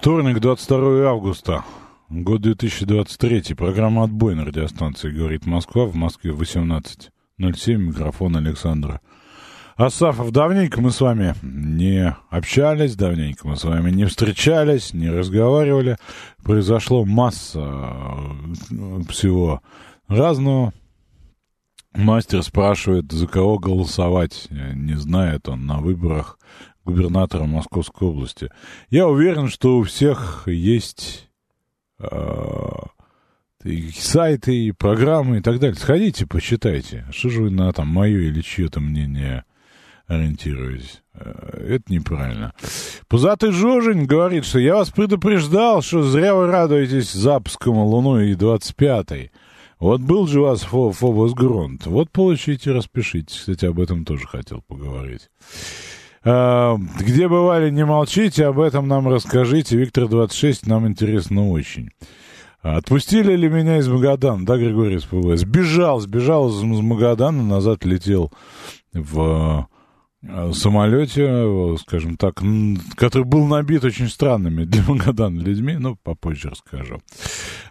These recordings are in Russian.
Вторник, 22 августа. Год 2023. Программа «Отбой» на радиостанции «Говорит Москва». В Москве 18.07. Микрофон Александра Асафов. Давненько мы с вами не общались, давненько мы с вами не встречались, не разговаривали. Произошло масса э, всего разного. Мастер спрашивает, за кого голосовать. Не знает он на выборах губернатора Московской области. Я уверен, что у всех есть э, и сайты, и программы, и так далее. Сходите, почитайте. Что же вы на там мое или чье-то мнение ориентируетесь? Э, это неправильно. Пузатый Жожень говорит, что я вас предупреждал, что зря вы радуетесь запуском Луны и 25-й. Вот был же у вас Фобос Грунт. Вот получите, распишитесь. Кстати, об этом тоже хотел поговорить. А, где бывали, не молчите, об этом нам расскажите. Виктор 26, нам интересно очень. Отпустили ли меня из Магадана? Да, Григорий СПВ. Сбежал, сбежал из Магадана, назад летел в Э, самолете, э, скажем так, который был набит очень странными для Магадана людьми, но попозже расскажу.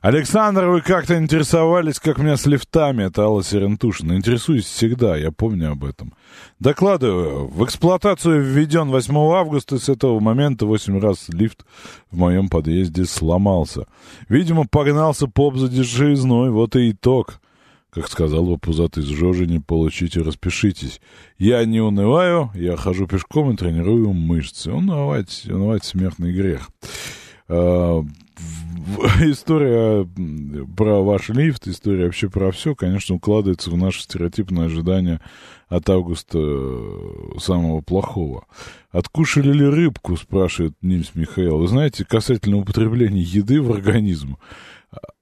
Александр, вы как-то интересовались, как у меня с лифтами, это Алла Серентушина. Интересуюсь всегда, я помню об этом. Докладываю, в эксплуатацию введен 8 августа, с этого момента 8 раз лифт в моем подъезде сломался. Видимо, погнался поп за дешевизной, вот и итог. Как сказал бы пузатый с Жожини, получите, распишитесь. Я не унываю, я хожу пешком и тренирую мышцы. Унывать, унывать смертный грех. А, история про ваш лифт, история вообще про все, конечно, укладывается в наше стереотипное ожидание от августа э, самого плохого. Откушали ли рыбку, спрашивает Нильс Михаил. Вы знаете, касательно употребления еды в организм,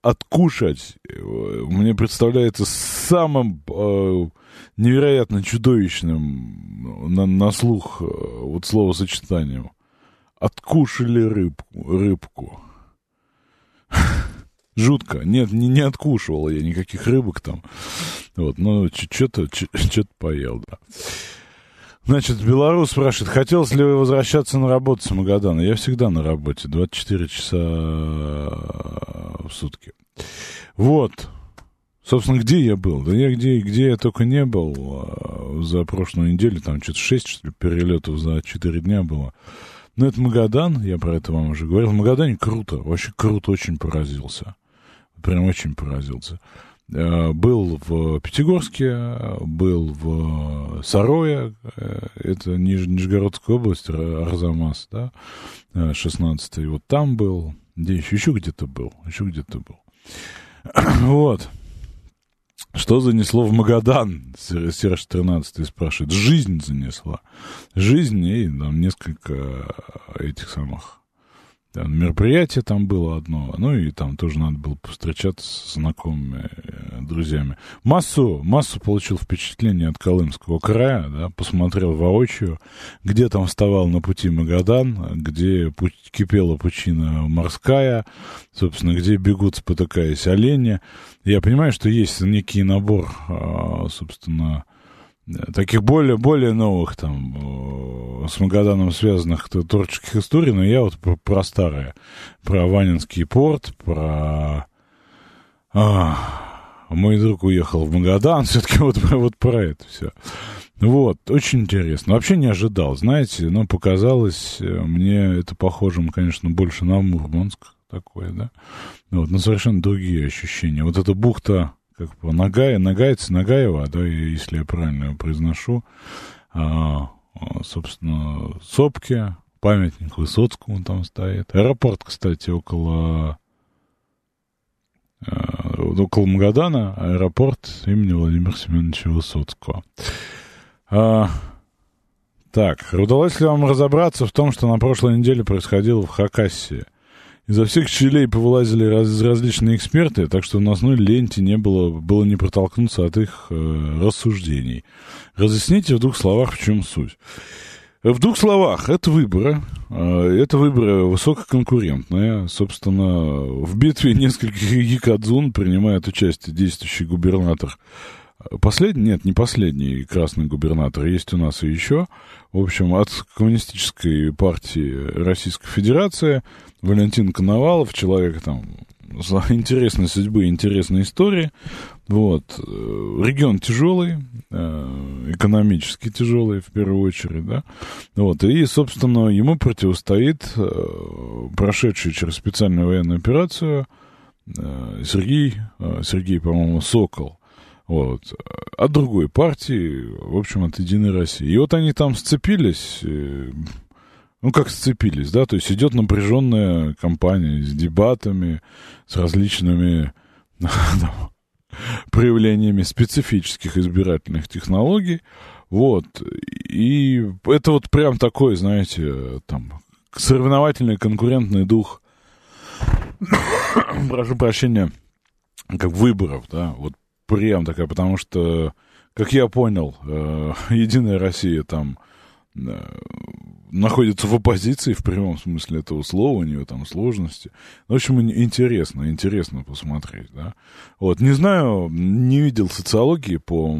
откушать мне представляется самым э, невероятно чудовищным на, на слух э, вот словосочетанием. Откушали рыбку. рыбку. Жутко. Нет, не, не откушивал я никаких рыбок там. Вот, но что-то поел, да. Значит, белорус спрашивает, хотелось ли вы возвращаться на работу с Магадана? Я всегда на работе, 24 часа в сутки. Вот. Собственно, где я был? Да я где, где я только не был а, за прошлую неделю, там что-то 6, что ли, перелетов за 4 дня было. Но это Магадан, я про это вам уже говорил. В Магадане круто, вообще круто, очень поразился. Прям очень поразился. Э, был в Пятигорске, был в Сарое, э, это Ниж, Нижегородская область, Арзамас, да, 16-й, вот там был, где еще, еще где-то был, еще где-то был. Вот. Что занесло в Магадан? Серж 13 спрашивает. Жизнь занесла. Жизнь и там несколько этих самых там, мероприятие там было одно, ну и там тоже надо было повстречаться с знакомыми э, друзьями. Массу, массу получил впечатление от Колымского края, да, посмотрел воочию, где там вставал на пути Магадан, где кипела пучина морская, собственно, где бегут, спотыкаясь олени. Я понимаю, что есть некий набор, а, собственно, таких более, более новых там с Магаданом связанных творческих историй, но я вот про, про старое, про Ванинский порт, про... А, мой друг уехал в Магадан, все-таки вот, вот про это все. Вот, очень интересно. Вообще не ожидал, знаете, но показалось э, мне это похожим, конечно, больше на Мурманск такое, да. Вот, но совершенно другие ощущения. Вот эта бухта как бы Нагая, Нагайц, Нагаева, да, если я правильно произношу, а, собственно, Сопки, памятник Высоцкому там стоит. Аэропорт, кстати, около а, около Магадана, аэропорт имени Владимира Семеновича Высоцкого. А, Так, удалось ли вам разобраться в том, что на прошлой неделе происходило в Хакассии? Изо всех щелей повылазили раз, различные эксперты, так что в носной ленте не было, было не протолкнуться от их э, рассуждений. Разъясните в двух словах, в чем суть. В двух словах, это выборы. Э, это выборы высококонкурентные. Собственно, в битве нескольких якадзун принимает участие действующий губернатор Последний, нет, не последний красный губернатор, есть у нас и еще. В общем, от коммунистической партии Российской Федерации Валентин Коновалов, человек там с интересной судьбы, интересной истории. Вот. Регион тяжелый, э, экономически тяжелый, в первую очередь, да. Вот. И, собственно, ему противостоит э, прошедший через специальную военную операцию э, Сергей, Сергей, по-моему, Сокол вот, от другой партии, в общем, от Единой России. И вот они там сцепились, э, ну, как сцепились, да, то есть идет напряженная кампания с дебатами, с различными проявлениями специфических избирательных технологий, вот, и это вот прям такой, знаете, там, соревновательный конкурентный дух, прошу прощения, как выборов, да, вот прям такая, потому что, как я понял, э, Единая Россия там э, находится в оппозиции в прямом смысле этого слова, у нее там сложности. В общем, интересно, интересно посмотреть, да. Вот, не знаю, не видел социологии по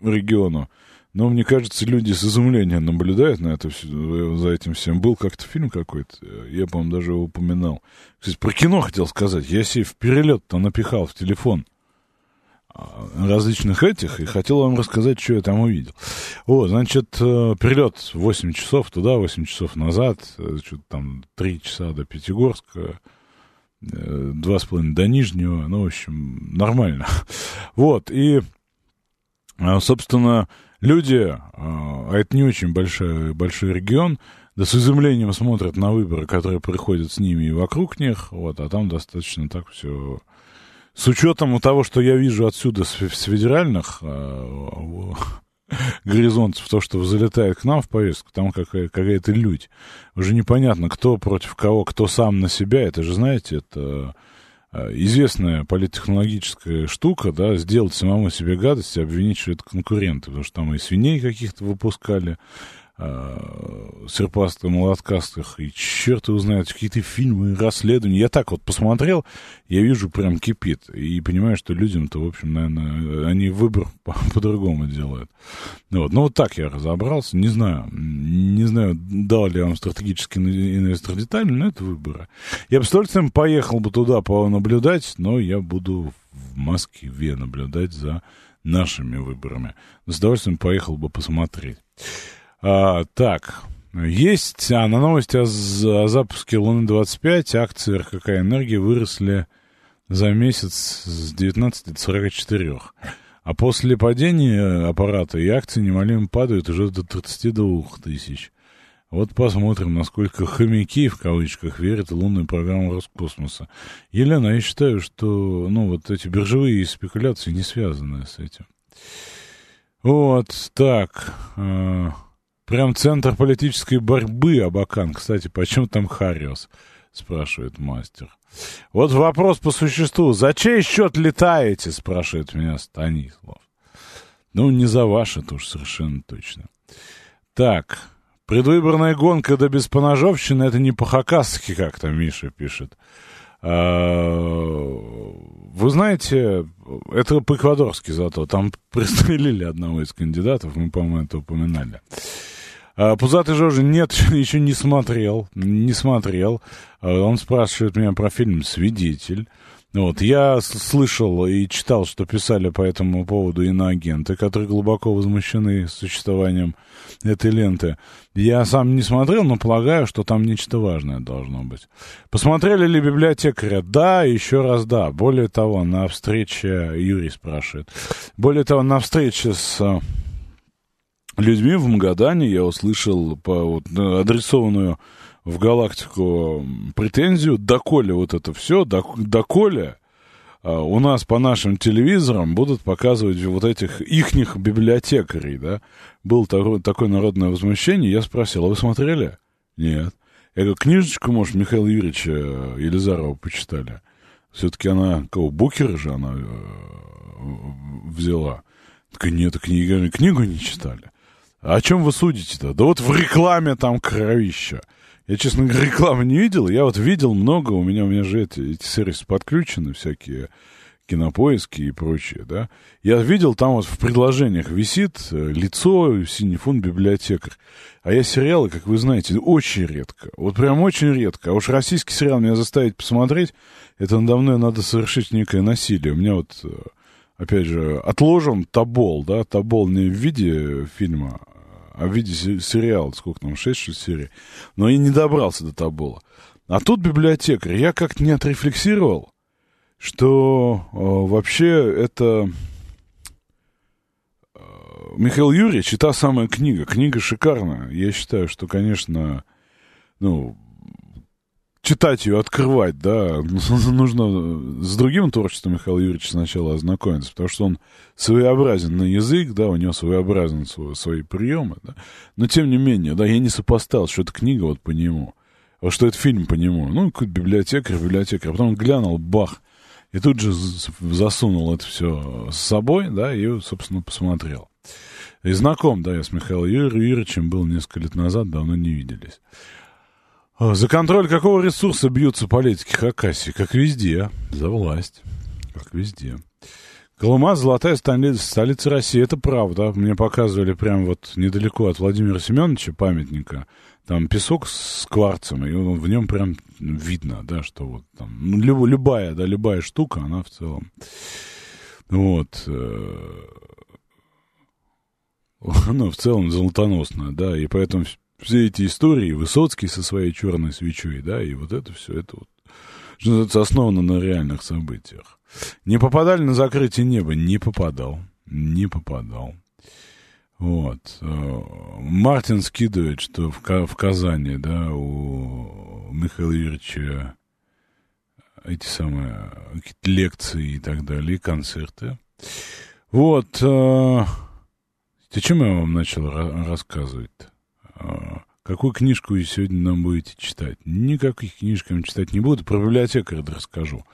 региону, но мне кажется, люди с изумлением наблюдают на это все, за этим всем. Был как-то фильм какой-то, я, по-моему, даже его упоминал. Кстати, про кино хотел сказать. Я себе в перелет-то напихал в телефон – различных этих, и хотел вам рассказать, что я там увидел. Вот, значит, э, перелет 8 часов туда, 8 часов назад, э, что-то там 3 часа до Пятигорска, э, два с половиной до Нижнего, ну, в общем, нормально. Вот, и, собственно, люди, а это не очень большой, большой регион, да с изумлением смотрят на выборы, которые проходят с ними и вокруг них, вот, а там достаточно так все с учетом того, что я вижу отсюда с, федеральных э, горизонтов, то, что залетает к нам в повестку, там какая- какая-то людь. Уже непонятно, кто против кого, кто сам на себя. Это же, знаете, это э, известная политтехнологическая штука, да, сделать самому себе гадость и обвинить, что это конкуренты, потому что там и свиней каких-то выпускали, серпастых, молоткастых, и черт его знает, какие-то фильмы, расследования. Я так вот посмотрел, я вижу, прям кипит, и понимаю, что людям-то, в общем, наверное, они выбор по-другому делают. Вот. Ну, вот так я разобрался, не знаю, не знаю, дал ли я вам стратегический инвестор детально, но это выборы. Я бы с удовольствием поехал бы туда понаблюдать, но я буду в Москве наблюдать за нашими выборами. С удовольствием поехал бы посмотреть. А, так, есть а, на новости о, о запуске Луны-25 акции РКК «Энергия» выросли за месяц с 19 до 44. А после падения аппарата и акции немалимо падают уже до 32 тысяч. Вот посмотрим, насколько хомяки, в кавычках, верят в лунную программу Роскосмоса. Елена, я считаю, что ну, вот эти биржевые спекуляции не связаны с этим. Вот, так. Э Прям центр политической борьбы Абакан. Кстати, почему там Хариос? Спрашивает мастер. Вот вопрос по существу. За чей счет летаете? Спрашивает меня Станислав. Ну, не за ваш, это уж совершенно точно. Так, предвыборная гонка до беспоножовщины, это не по-хакасски, как там Миша пишет. А, вы знаете, это по-эквадорски зато. Там пристрелили одного из кандидатов, мы, по-моему, это упоминали. А, Пузатый Жожи нет, еще не смотрел, не смотрел. А, он спрашивает меня про фильм «Свидетель». Вот, я слышал и читал, что писали по этому поводу иноагенты, которые глубоко возмущены существованием этой ленты. Я сам не смотрел, но полагаю, что там нечто важное должно быть. Посмотрели ли библиотекаря? Да, еще раз да. Более того, на встрече, Юрий спрашивает, более того, на встрече с людьми в Магадане я услышал по, вот, адресованную в галактику претензию, доколе вот это все, доколе а, у нас по нашим телевизорам будут показывать вот этих ихних библиотекарей, да. Был такое, такое народное возмущение, я спросил, а вы смотрели? Нет. Я говорю, книжечку, может, Михаила Юрьевича Елизарова почитали? Все-таки она, кого, Букера же она э, взяла. Так нет, книга, книгу не читали. А о чем вы судите-то? Да вот в рекламе там кровища. Я, честно говоря, рекламы не видел. Я вот видел много, у меня, у меня же эти, эти сервисы подключены, всякие кинопоиски и прочее, да. Я видел, там вот в предложениях висит э, лицо, синий фон, библиотекарь. А я сериалы, как вы знаете, очень редко. Вот прям очень редко. А уж российский сериал меня заставить посмотреть, это надо мной надо совершить некое насилие. У меня вот, э, опять же, отложен Табол, да, Табол не в виде фильма, а в виде сериала, сколько там, 6-6 серий. Но я не добрался до Табола. А тут библиотекарь. Я как-то не отрефлексировал, что э, вообще это э, Михаил Юрьевич и та самая книга. Книга шикарная. Я считаю, что, конечно, ну, читать ее, открывать, да, нужно с другим творчеством Михаила Юрьевича сначала ознакомиться, потому что он своеобразен на язык, да, у него своеобразен свой, свои приемы, да, но тем не менее, да, я не сопоставил, что это книга вот по нему, а что это фильм по нему, ну, какой-то библиотекарь, библиотекарь, а потом глянул, бах, и тут же засунул это все с собой, да, и, собственно, посмотрел. И знаком, да, я с Михаилом Юрьевичем был несколько лет назад, давно не виделись. А, за контроль какого ресурса бьются политики Хакасии? Как везде. За власть. Как везде. Колыма – золотая столица России. Это правда. Мне показывали прямо вот недалеко от Владимира Семеновича памятника. Там песок с кварцем, и в нем прям видно, да, что вот там, ну, люб, любая, да, любая штука, она в целом, вот, ну, в целом золотоносная, да, и поэтому все эти истории, Высоцкий со своей черной свечой, да, и вот это все, это вот, что называется, основано на реальных событиях. Не попадали на закрытие неба? Не попадал. Не попадал. Вот. Э, Мартин скидывает, что в, в Казани, да, у Михаила Юрьевича эти самые какие-то лекции и так далее, концерты. Вот. Э, чем я вам начал рассказывать? -то? А, какую книжку вы сегодня нам будете читать? Никаких книжек я читать не буду, про библиотекаря расскажу.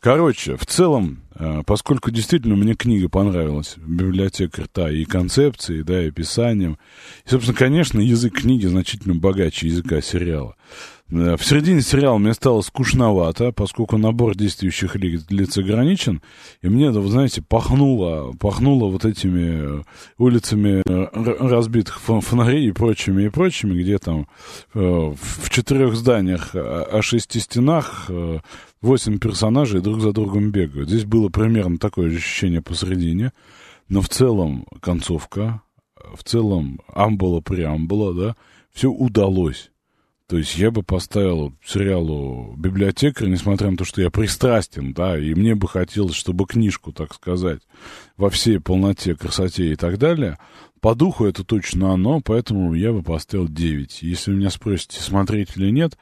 Короче, в целом, а, поскольку действительно мне книга понравилась, библиотекарь, та и концепцией, да, и описанием, и, собственно, конечно, язык книги значительно богаче языка сериала. Э, в середине сериала мне стало скучновато, поскольку набор действующих лиц ограничен, и мне, вы знаете, пахнуло, пахнуло вот этими э, улицами э, разбитых фонарей и прочими, и прочими, где там в четырех зданиях о шести стенах восемь персонажей друг за другом бегают. Здесь было примерно такое ощущение посередине, но в целом концовка, в целом амбула-преамбула, да, все удалось. То есть я бы поставил сериалу «Библиотекарь», несмотря на то, что я пристрастен, да, и мне бы хотелось, чтобы книжку, так сказать, во всей полноте, красоте и так далее, по духу это точно оно, поэтому я бы поставил 9. Если меня спросите, смотреть или нет,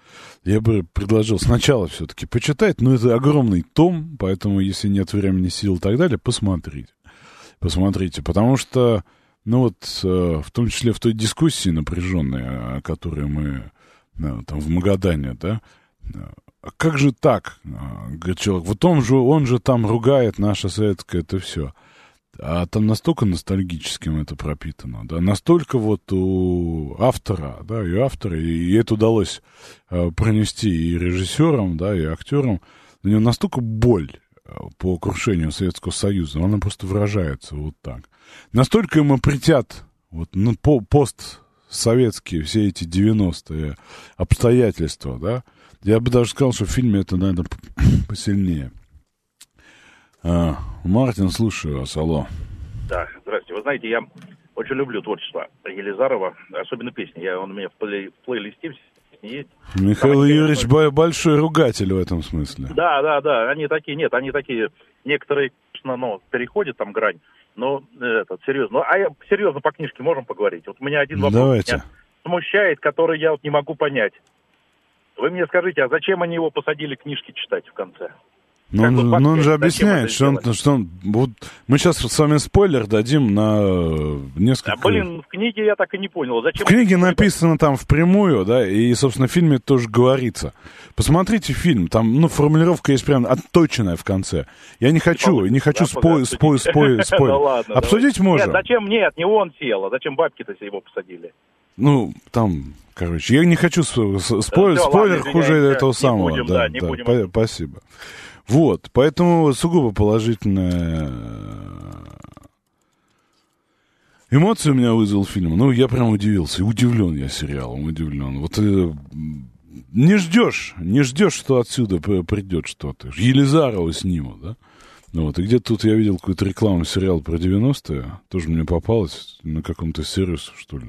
я бы предложил сначала все-таки почитать, но это огромный том, поэтому если нет времени, сил и так далее, посмотрите. Посмотрите, потому что, ну вот, э, в том числе в той дискуссии напряженной, о которой мы там в Магадане, да, а как же так, а, говорит человек, вот он же, он же там ругает наше советское это все. А там настолько ностальгическим это пропитано, да, настолько вот у автора, да, и автора, и, это удалось э, пронести и режиссерам, да, и актерам, у него настолько боль по крушению Советского Союза, она просто выражается вот так. Настолько ему притят вот ну, по, пост советские, все эти 90-е обстоятельства, да, я бы даже сказал, что в фильме это, надо посильнее. А, Мартин, слушаю вас, алло. Да, здравствуйте. Вы знаете, я очень люблю творчество Елизарова, особенно песни. Я, он у меня в, плей, в плейлисте есть. Михаил Там Юрьевич интересно... большой ругатель в этом смысле. Да, да, да, они такие, нет, они такие, некоторые, ну, переходят там грань, э, этот, серьезно. Ну, а я, серьезно по книжке можем поговорить? Вот у меня один вопрос Давайте. меня смущает, который я вот не могу понять. Вы мне скажите, а зачем они его посадили книжки читать в конце? Но он, же- но он же объясняет, что он, что он... Вот мы сейчас с вами спойлер дадим на э, несколько... А, блин, в книге я так и не понял. В Зачем? книге написано там впрямую, да, и, собственно, в фильме тоже говорится. Посмотрите фильм, там, ну, формулировка есть прям отточенная в конце. Я не хочу, не хочу спой, спой, спой, спой. Обсудить можем. Нет, зачем? Нет, не он сел, а зачем бабки-то его посадили? Ну, там, короче, я не хочу спойлер ладно, хуже этого самого. да, да, спасибо. Вот, поэтому сугубо положительная эмоции у меня вызвал фильм. Ну, я прям удивился. Удивлен я сериалом, удивлен. Вот э, не ждешь, не ждешь, что отсюда придет что-то. Елизарова снимут, да? Ну вот, и где-то тут я видел какую-то рекламу сериала про 90-е, тоже мне попалось на каком-то сервисе, что ли,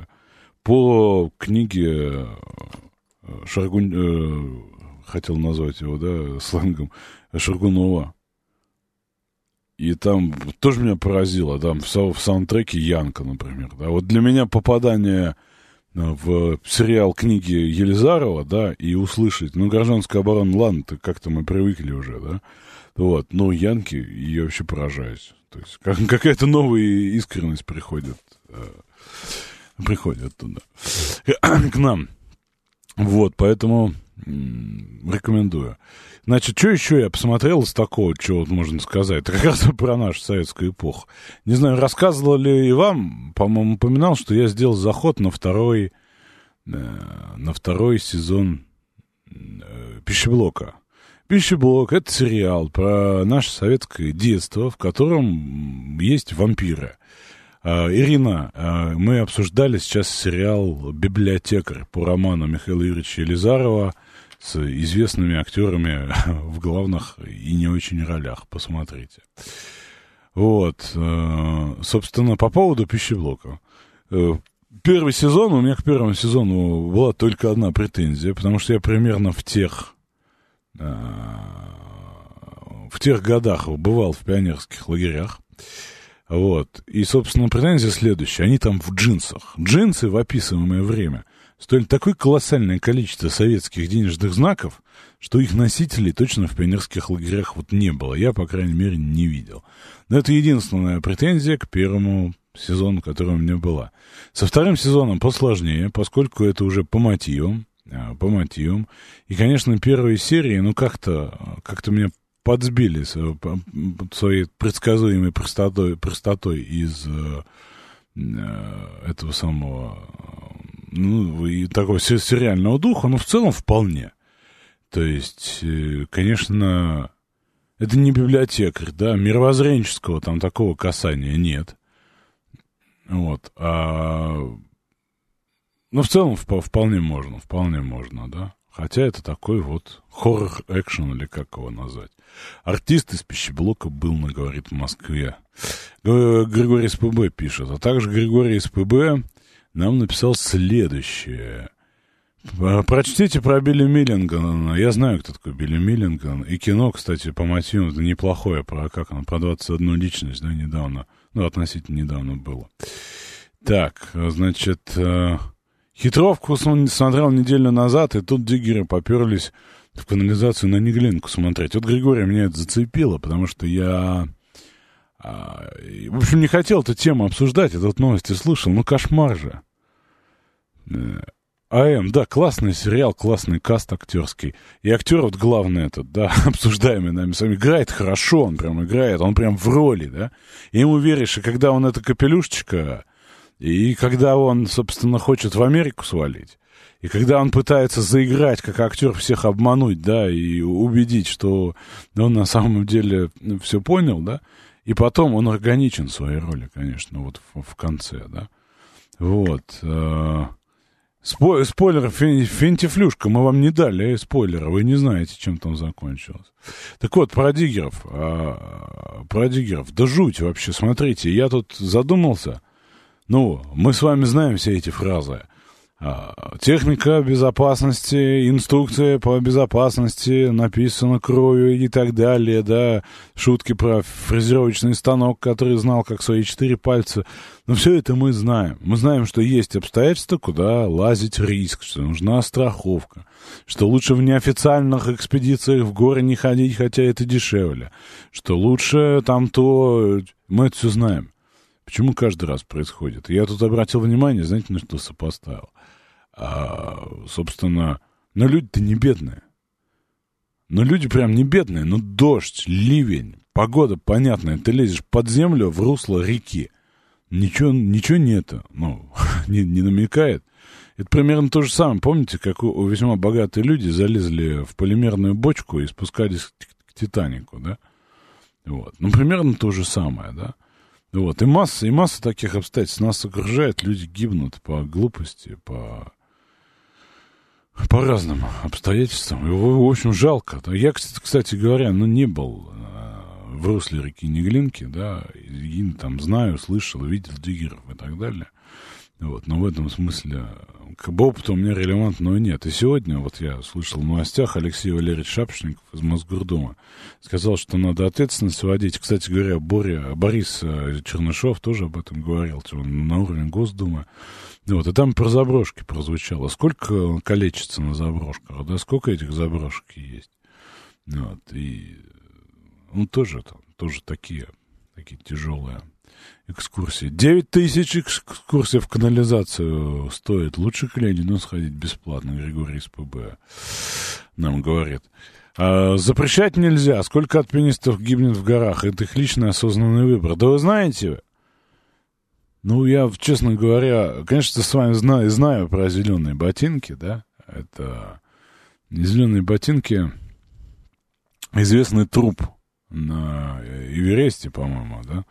по книге э, Шаргун... э, хотел назвать его, да, сленгом, Шаргунова. И там тоже меня поразило, там в, в саундтреке Янка, например, да. Вот для меня попадание э, в сериал книги Елизарова, да, и услышать, ну, гражданская оборона, ладно, то как-то мы привыкли уже, да, вот, но Янки, я вообще поражаюсь. То есть как, какая-то новая искренность приходит, э, приходит туда, к нам. Вот, поэтому рекомендую. Значит, что еще я посмотрел из такого, что вот можно сказать? Как раз про нашу советскую эпоху. Не знаю, рассказывал ли и вам, по-моему, упоминал, что я сделал заход на второй, э, на второй сезон э, пищеблока. Пищеблок это сериал про наше советское детство, в котором есть вампиры. А, Ирина, а, мы обсуждали сейчас сериал «Библиотекарь» по роману Михаила Юрьевича Елизарова с известными актерами в главных и не очень ролях. Посмотрите. Вот. э, Собственно, по поводу пищеблока. Э, Первый сезон, у меня к первому сезону была только одна претензия, потому что я примерно в тех э, в тех годах бывал в пионерских лагерях. Вот. И, собственно, претензия следующая. Они там в джинсах. Джинсы в описываемое время стоили такое колоссальное количество советских денежных знаков, что их носителей точно в пионерских лагерях вот не было. Я, по крайней мере, не видел. Но это единственная претензия к первому сезону, которая у меня была. Со вторым сезоном посложнее, поскольку это уже по мотивам. а, По мотивам. И, конечно, первые серии, ну, как-то как меня подсбили своей предсказуемой простотой, простотой из э, э, этого самого, ну, и такого се- сериального духа, но в целом вполне. То есть, э, конечно, это не библиотекарь, да, мировоззренческого там такого касания нет. Вот. А, ну, в целом вп- вполне можно, вполне можно, да. Хотя это такой вот хоррор-экшен, или как его назвать. Артист из пищеблока был, на говорит, в Москве. Григорий СПБ пишет. А также Григорий СПБ нам написал следующее. Прочтите про Билли Миллингана. Я знаю, кто такой Билли Миллинган. И кино, кстати, по мотивам, это неплохое, про как оно, про 21 личность, да, недавно. Ну, относительно недавно было. Так, значит, э, хитровку см- смотрел неделю назад, и тут диггеры поперлись в канализацию на Неглинку смотреть. Вот Григорий меня это зацепило, потому что я... а, в общем, не хотел эту тему обсуждать, я тут новости слышал, ну кошмар же. Э, АМ, да, классный сериал, классный каст актерский. И актер вот главный этот, да, обсуждаемый нами с вами, играет хорошо, он прям играет, он прям в роли, да. И ему веришь, и когда он это капелюшечка, и когда он, собственно, хочет в Америку свалить, и когда он пытается заиграть, как актер, всех обмануть, да, и убедить, что он на самом деле все понял, да, и потом он органичен в своей роли, конечно, вот в, в конце, да. Вот. Спой- спойлер, фен- фентифлюшка, мы вам не дали спойлера, вы не знаете, чем там закончилось. Так вот, про диггеров, а, про диггеров, да жуть вообще, смотрите, я тут задумался, ну, мы с вами знаем все эти фразы. А, техника безопасности, инструкция по безопасности, написано кровью и так далее, да, шутки про фрезеровочный станок, который знал как свои четыре пальца. Но все это мы знаем. Мы знаем, что есть обстоятельства, куда лазить риск, что нужна страховка, что лучше в неофициальных экспедициях в горы не ходить, хотя это дешевле, что лучше там то... Мы это все знаем. Почему каждый раз происходит? Я тут обратил внимание, знаете, на что сопоставил? А, собственно, но люди-то не бедные. Но люди прям не бедные, но дождь, ливень, погода понятная. Ты лезешь под землю в русло реки. Ничего, ничего нет, ну, не, не намекает. Это примерно то же самое. Помните, как у, у весьма богатые люди залезли в полимерную бочку и спускались к, к Титанику, да? Вот. Ну, примерно то же самое, да? Вот. И масса, и масса таких обстоятельств нас окружает. Люди гибнут по глупости, по по разным обстоятельствам. Его, в общем, жалко. Я, кстати говоря, ну, не был э, в русле реки Неглинки, да, и там знаю, слышал, видел диггеров и так далее. Вот, но в этом смысле как бы опыта у меня релевантного нет. И сегодня, вот я слышал в новостях, Алексей Валерьевич Шапшников из Мосгордума сказал, что надо ответственность вводить. Кстати говоря, Боря, Борис э, Чернышов тоже об этом говорил, он на уровне Госдумы. Вот, и там про заброшки прозвучало. Сколько калечится на заброшках, да, сколько этих заброшек есть. Вот, и, ну, тоже там, тоже такие, такие тяжелые экскурсии. 9 тысяч экскурсий в канализацию стоит. Лучше к Ленину сходить бесплатно, Григорий СПБ нам говорит. А, запрещать нельзя. Сколько альпинистов гибнет в горах? Это их личный осознанный выбор. Да вы знаете, ну, я, честно говоря, конечно, с вами знаю, знаю про зеленые ботинки, да. Это зеленые ботинки, известный труп на Эвересте, по-моему, да.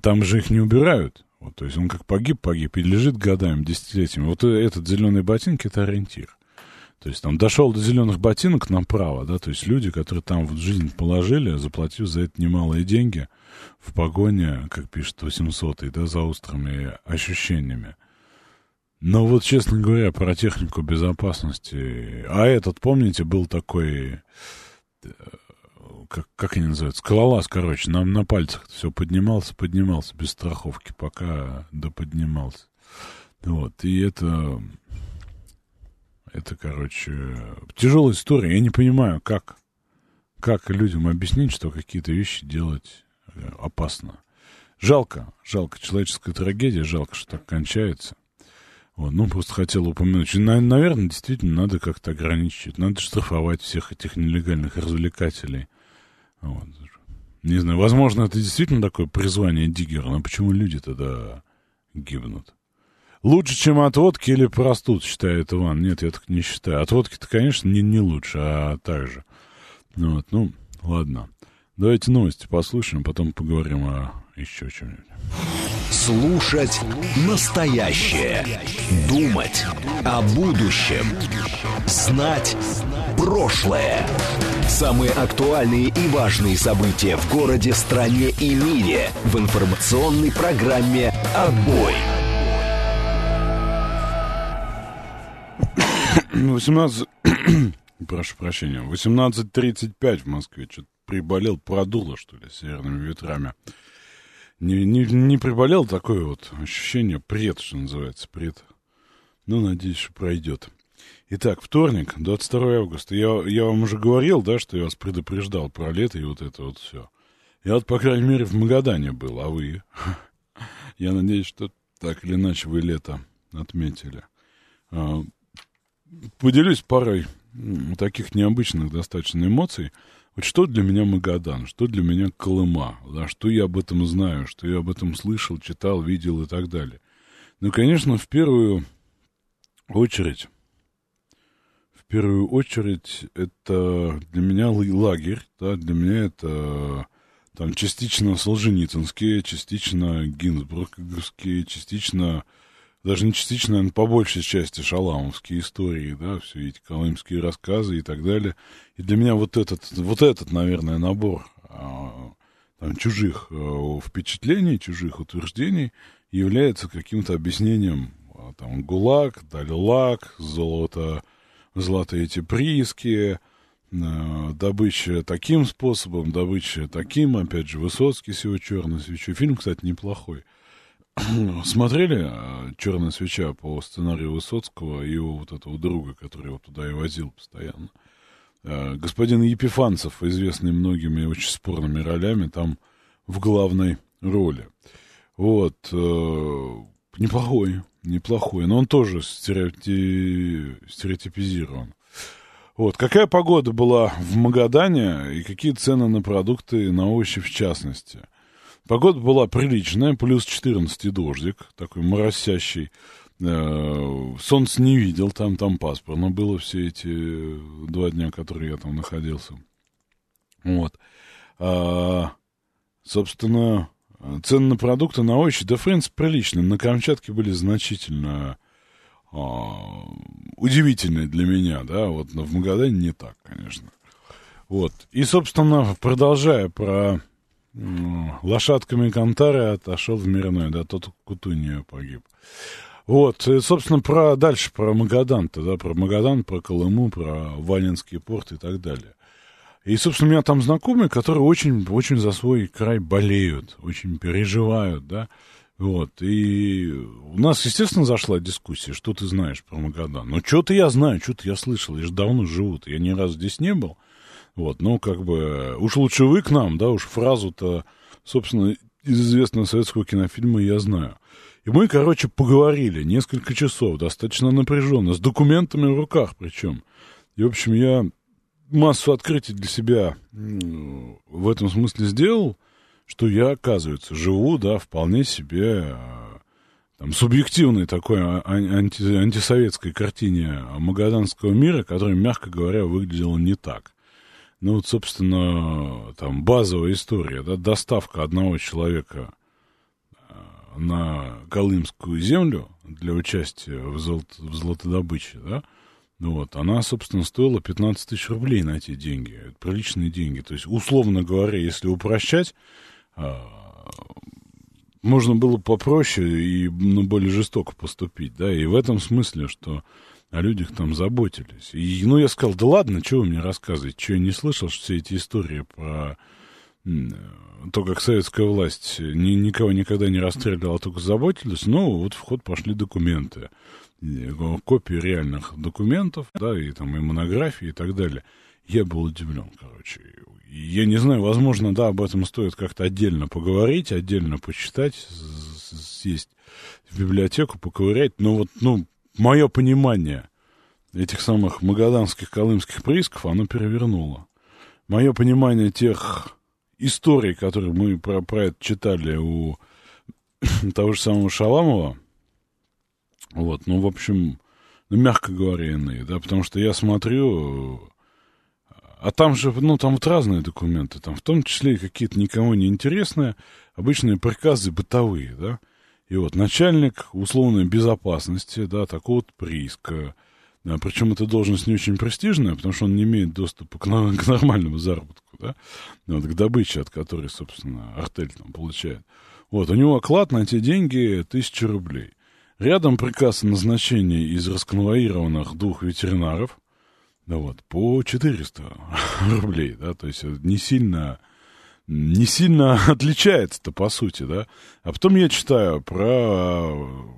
Там же их не убирают. Вот, то есть он как погиб, погиб и лежит годами, десятилетиями. Вот этот зеленый ботинки это ориентир. То есть там дошел до зеленых ботинок направо, да, то есть люди, которые там в жизнь положили, заплатив за это немалые деньги – в погоне, как пишет 800 да, за острыми ощущениями. Но вот, честно говоря, про технику безопасности... А этот, помните, был такой... Э, как, как они называют? Скалолаз, короче, нам на пальцах все поднимался, поднимался без страховки, пока да поднимался. Вот, и это... Это, короче, тяжелая история. Я не понимаю, как, как людям объяснить, что какие-то вещи делать опасно. Жалко, жалко, человеческая трагедия, жалко, что так кончается. Вот, ну, просто хотел упомянуть. Наверное, действительно, надо как-то ограничить. Надо штрафовать всех этих нелегальных развлекателей. Вот. Не знаю, возможно, это действительно такое призвание Диггера, но почему люди тогда гибнут? Лучше, чем от водки или простуд, считает Иван. Нет, я так не считаю. От водки-то, конечно, не, не лучше, а так же. Вот, ну, ладно. Давайте новости послушаем, потом поговорим о еще чем-нибудь. Слушать настоящее. Думать о будущем. Знать прошлое. Самые актуальные и важные события в городе, стране и мире в информационной программе «Отбой». 18... Прошу прощения. 18.35 в Москве. Что-то приболел, продуло, что ли, северными ветрами. Не, не, не приболел, такое вот ощущение, пред, что называется, пред. Ну, надеюсь, что пройдет. Итак, вторник, 22 августа. Я, я вам уже говорил, да, что я вас предупреждал про лето и вот это вот все. Я вот, по крайней мере, в Магадане был, а вы? Я надеюсь, что так или иначе вы лето отметили. А, поделюсь парой таких необычных достаточно эмоций. Вот что для меня Магадан, что для меня Колыма, да, что я об этом знаю, что я об этом слышал, читал, видел и так далее. Ну, конечно, в первую очередь, в первую очередь, это для меня лагерь, да, для меня это там частично Солженицынские, частично Гинзбургские, частично даже не частично, наверное, по большей части шаламовские истории, да, все эти колымские рассказы и так далее. И для меня вот этот, вот этот, наверное, набор а, там, чужих а, впечатлений, чужих утверждений является каким-то объяснением а, там ГУЛАГ, Дальлак, золото, золотые эти прииски, э, добыча таким способом, добыча таким, опять же, Высоцкий с его черной свечой. Фильм, кстати, неплохой. Смотрели «Черная свеча» по сценарию Высоцкого и его вот этого друга, который его туда и возил постоянно? Господин Епифанцев, известный многими очень спорными ролями, там в главной роли. Вот. Э, неплохой, неплохой. Но он тоже стереоти... стереотипизирован. Вот. Какая погода была в Магадане и какие цены на продукты, на овощи в частности? Погода была приличная, плюс 14 дождик, такой моросящий. Э, солнце не видел, там, там пасмурно было все эти два дня, которые я там находился. Вот. А, собственно, Цены на продукты, на овощи, да, в принципе, приличные. На Камчатке были значительно а, удивительные для меня, да, вот но в Магадане не так, конечно. Вот. И, собственно, продолжая про лошадками Кантары отошел в мирной, да, тот Кутунью погиб. Вот, и, собственно, про дальше, про Магадан-то, да, про Магадан, про Колыму, про Валенский порт и так далее. И, собственно, у меня там знакомые, которые очень, очень за свой край болеют, очень переживают, да. Вот, и у нас, естественно, зашла дискуссия, что ты знаешь про Магадан. Ну, что-то я знаю, что-то я слышал, я же давно живу я ни разу здесь не был. Вот, ну, как бы, уж лучше вы к нам, да, уж фразу-то, собственно, из известного советского кинофильма я знаю. И мы, короче, поговорили несколько часов, достаточно напряженно, с документами в руках причем. И, в общем, я массу открытий для себя в этом смысле сделал, что я, оказывается, живу, да, вполне себе а, там, субъективной такой а, анти, антисоветской картине магаданского мира, которая, мягко говоря, выглядела не так. Ну вот, собственно, там базовая история, да, доставка одного человека а, на Колымскую землю для участия в, золото, в золотодобыче, да, ну вот, она, собственно, стоила 15 тысяч рублей на эти деньги. Это приличные деньги. То есть, условно говоря, если упрощать, а, можно было попроще и ну, более жестоко поступить, да, и в этом смысле, что о людях там заботились. И, ну, я сказал, да ладно, что вы мне рассказываете, что я не слышал, что все эти истории про то, как советская власть ни, никого никогда не расстреливала, а только заботились, ну, вот в ход пошли документы копии реальных документов, да, и там и монографии и так далее. Я был удивлен, короче. Я не знаю, возможно, да, об этом стоит как-то отдельно поговорить, отдельно почитать, сесть в библиотеку, поковырять. Но вот, ну, мое понимание этих самых магаданских колымских приисков, оно перевернуло. Мое понимание тех историй, которые мы про, про это читали у того же самого Шаламова, вот, ну, в общем, ну, мягко говоря, иные, да, потому что я смотрю, а там же, ну, там вот разные документы, там в том числе и какие-то никому не интересные, обычные приказы бытовые, да, и вот начальник условной безопасности, да, такого-то прииска, да, причем эта должность не очень престижная, потому что он не имеет доступа к, к нормальному заработку, да, вот, к добыче, от которой, собственно, артель там получает. Вот, у него оклад на эти деньги тысяча рублей. Рядом приказ о назначении из расконвоированных двух ветеринаров, да вот, по 400 рублей, да, то есть не сильно, не сильно отличается-то, по сути, да. А потом я читаю про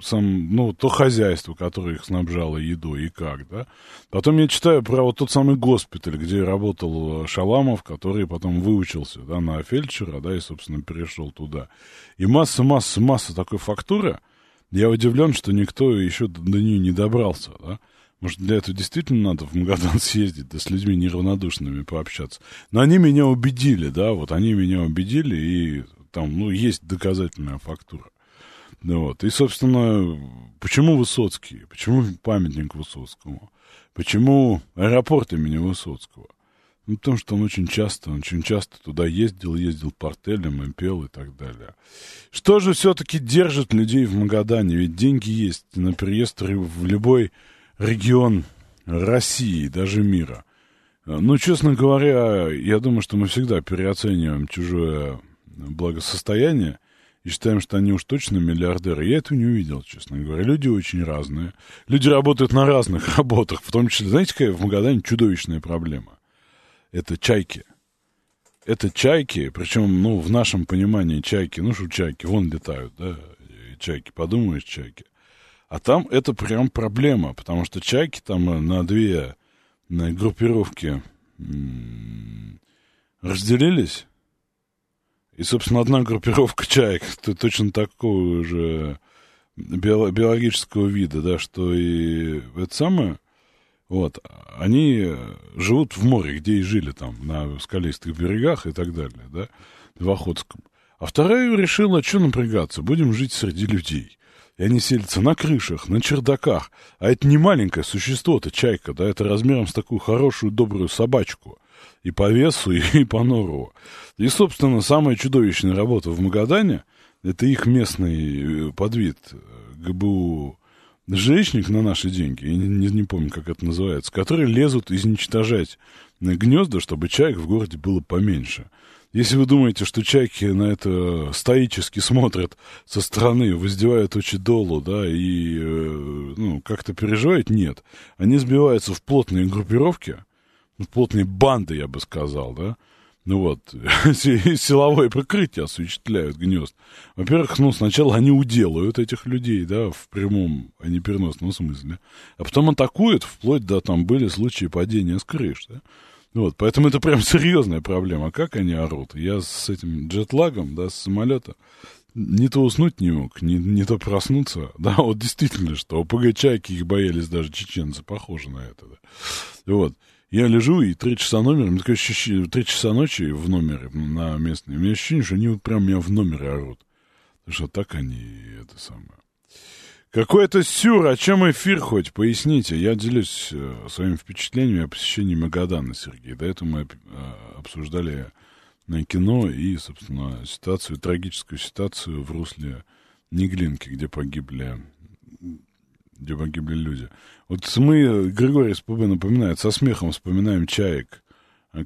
сам, ну, то хозяйство, которое их снабжало едой и как, да. Потом я читаю про вот тот самый госпиталь, где работал Шаламов, который потом выучился, да, на фельдшера, да, и, собственно, перешел туда. И масса, масса, масса такой фактуры. Я удивлен, что никто еще до нее не добрался, да. Может, для этого действительно надо в Магадан съездить, да с людьми неравнодушными пообщаться. Но они меня убедили, да, вот они меня убедили, и там, ну, есть доказательная фактура. Ну, вот. И, собственно, почему Высоцкий? Почему памятник Высоцкому? Почему аэропорт имени Высоцкого? Ну, потому что он очень часто, он очень часто туда ездил, ездил портелем и пел и так далее. Что же все-таки держит людей в Магадане? Ведь деньги есть на переезд в любой регион России, даже мира. Ну, честно говоря, я думаю, что мы всегда переоцениваем чужое благосостояние и считаем, что они уж точно миллиардеры. Я этого не увидел, честно говоря. Люди очень разные. Люди работают на разных работах, в том числе, знаете, какая в Магадане чудовищная проблема? Это чайки. Это чайки, причем, ну, в нашем понимании чайки, ну, что чайки, вон летают, да, чайки, подумаешь, чайки. А там это прям проблема, потому что чайки там э, на две на группировки разделились, и, собственно, одна группировка чаек точно такого же биологического вида, да, что и это самое, вот, они живут в море, где и жили там, на скалистых берегах и так далее, да, в Охотском. А вторая решила, что напрягаться, будем жить среди людей. И они селятся на крышах, на чердаках. А это не маленькое существо, это чайка, да, это размером с такую хорошую, добрую собачку. И по весу, и по норову. И, собственно, самая чудовищная работа в Магадане, это их местный э, подвид э, ГБУ женщиник на наши деньги, я не, не, не помню, как это называется, которые лезут изничтожать гнезда, чтобы чаек в городе было поменьше. Если вы думаете, что чайки на это стоически смотрят со стороны, воздевают очи долу, да, и, э, ну, как-то переживают, нет. Они сбиваются в плотные группировки, в плотные банды, я бы сказал, да, ну вот, силовое прикрытие осуществляют гнезд. Во-первых, ну, сначала они уделают этих людей, да, в прямом, а не переносном смысле. А потом атакуют, вплоть до, там, были случаи падения с крыш, да. Вот, поэтому это прям серьезная проблема. Как они орут? Я с этим джетлагом, да, с самолета не то уснуть не мог, не, не то проснуться. Да, вот действительно, что ОПГ-чайки их боялись даже чеченцы, похоже на это, да. Вот. Я лежу, и три часа номера, мне такое ощущение, три часа ночи в номере на местные, у меня ощущение, что они вот прям меня в номере орут. Потому что так они, это самое. Какой-то сюр, о чем эфир хоть, поясните. Я делюсь э, своими впечатлениями о посещении Магадана, Сергей. До этого мы э, обсуждали на кино и, собственно, ситуацию, трагическую ситуацию в русле Неглинки, где погибли, где погибли люди. Вот мы, Григорий Спубы напоминает, со смехом вспоминаем чаек,